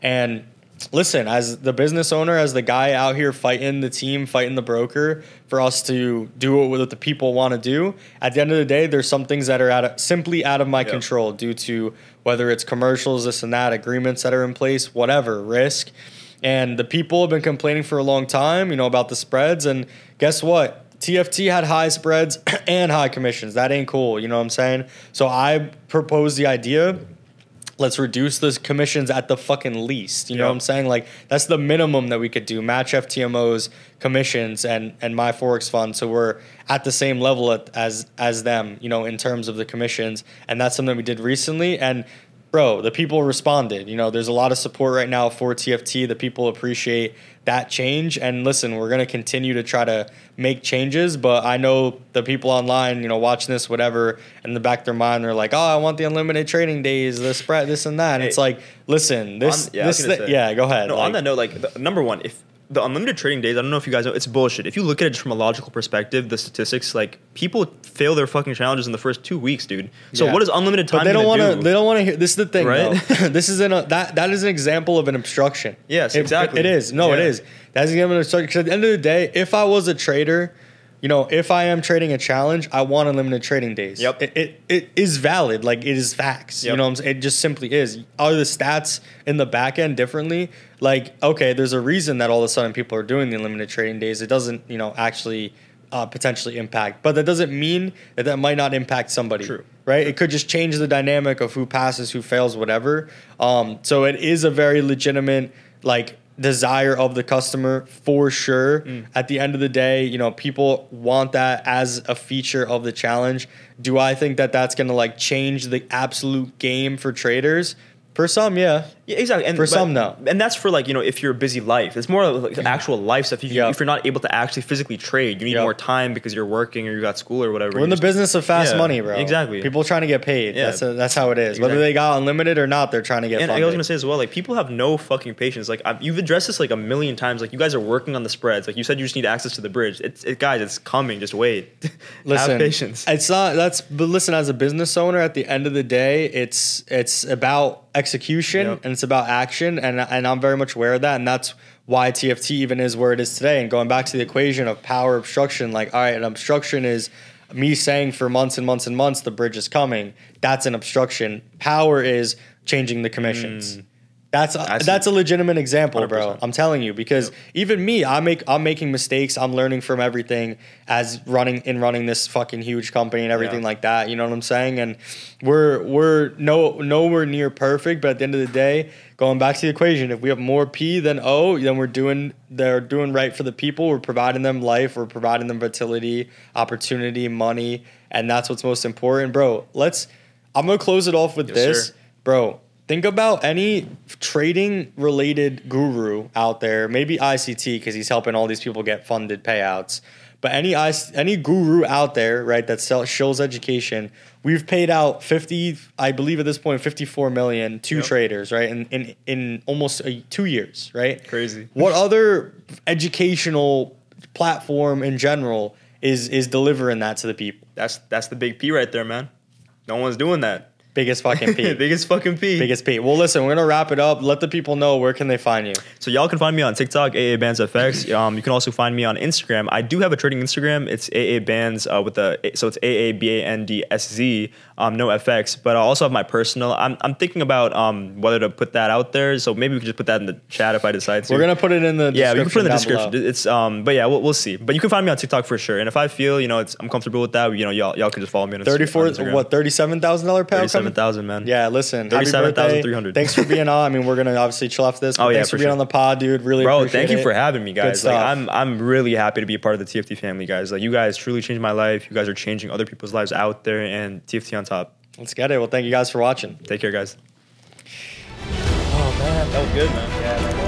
and. Listen, as the business owner, as the guy out here fighting the team, fighting the broker, for us to do what the people want to do. At the end of the day, there's some things that are out of, simply out of my Yep. control due to whether it's commercials, this and that, agreements that are in place, whatever, risk. And the people have been complaining for a long time, you know, about the spreads. And guess what? TFT had high spreads and high commissions. That ain't cool. You know what I'm saying? So I proposed the idea let's reduce those commissions at the fucking least. You know what I'm saying? Like that's the minimum that we could do. Match FTMO's commissions and and my forex fund, so we're at the same level at, as as them. You know, in terms of the commissions, and that's something we did recently. And bro, the people responded. You know, there's a lot of support right now for TFT. The people appreciate that change. And listen, we're gonna continue to try to make changes. But I know the people online, you know, watching this, whatever, in the back of their mind, they're like, "Oh, I want the unlimited trading days, the spread, this and that." And Hey, it's like, listen, this, On- yeah, this, gonna thi- say. yeah, go ahead. No, like- on that note, like the, number one, if the unlimited trading days, I don't know if you guys know, it's bullshit. If you look at it from a logical perspective, the statistics, like people fail their fucking challenges in the first two weeks, dude. So Yeah. what is unlimited time? But they don't want to. They don't want to hear. This is the thing, Right? though. this is an, a, that that is an example of an obstruction. Yes, It- exactly. It is. No, it Yeah. is. That's an example of an obstruction. Because at the end of the day, if I was a trader, you know, if I am trading a challenge, I want unlimited trading days. Yep. It, it, it is valid. Like it is facts. You know, what I'm saying? it just simply is. Are the stats in the back end differently? Like, okay, there's a reason that all of a sudden people are doing the unlimited trading days. It doesn't, you know, actually. Uh, potentially impact, but that doesn't mean that that might not impact somebody True. right? It could just change the dynamic of who passes, who fails, whatever. Um, so it is a very legitimate like desire of the customer for sure. Mm. At the end of the day, you know, people want that as a feature of the challenge. Do I think that that's going to like change the absolute game for traders? For some, yeah. Yeah, exactly. And For but- some, no. And that's for like you know if you're a busy life. It's more of like mm-hmm. actual life stuff. If, you, Yep. if you're not able to actually physically trade, you need Yep. more time because you're working or you got school or whatever. We're in the business of fast Yeah, money, bro. exactly. People trying to get paid. Yeah. That's that's how it is. Whether they got unlimited or not, they're trying to get. And I was gonna say as well, like people have no fucking patience. Like I've, you've addressed this like a million times. Like you guys are working on the spreads. Like you said, you just need access to the bridge. It's it, guys, it's coming. Just wait. listen, have patience. It's not that's but listen, as a business owner, at the end of the day, it's it's about execution Yep. and it's about action, and and I'm very much aware of that, and that's why TFT even is where it is today. And going back to the equation of power obstruction, like all right, an obstruction is me saying for months and months and months the bridge is coming. That's an obstruction. Power is changing the commissions. Mm. That's a, that's a legitimate example, bro. 100%. I'm telling you because even me, I make I'm making mistakes. I'm learning from everything as running in running this fucking huge company and everything Yeah. like that. You know what I'm saying? And we're we're no nowhere near perfect, but at the end of the day, going back to the equation, if we have more P than O, then we're doing they're doing right for the people. We're providing them life. We're providing them fertility, opportunity, money, and that's what's most important, bro. Let's. I'm gonna close it off with Yes, this, sir. bro think about any trading related guru out there, maybe ICT because he's helping all these people get funded payouts. But any any guru out there, right, that sell, shows education, we've paid out 50 I believe at this point 54 million to Yep. traders, right? In in in almost a, 2 years, right? Crazy. What other educational platform in general is is delivering that to the people? That's that's the big P right there, man. No one's doing that. Biggest fucking P. Biggest fucking P. Biggest P. Well, listen, we're gonna wrap it up. Let the people know where can they find you. So y'all can find me on TikTok, AA Bands FX. Um, you can also find me on Instagram. I do have a trading Instagram. It's AA Bands uh, with the so it's AA B A N D S Z. Um, no FX, but I also have my personal. I'm, I'm thinking about um, whether to put that out there. So maybe we could just put that in the chat if I decide to. We're gonna put it in the yeah, we can put it in the description. below. It's um, but yeah, we'll, we'll see. But you can find me on TikTok for sure. And if I feel you know it's I'm comfortable with that, you know y'all y'all can just follow me on Insta- Thirty-four. What? Thirty-seven thousand dollar payout. Thirty-seven coming? thousand, man. Yeah, listen. happy 37,300. Thanks for being on. I mean, we're gonna obviously chill after this. Oh, yeah, thanks for, for being sure. on the pod, dude. Really, Bro, thank you it. for having me, guys. Like, stuff. I'm I'm really happy to be a part of the TFT family, guys. Like, you guys truly changed my life. You guys are changing other people's lives out there, and TFT on top. Let's get it. Well, thank you guys for watching. Take care, guys. Oh man, that was good, man. Yeah.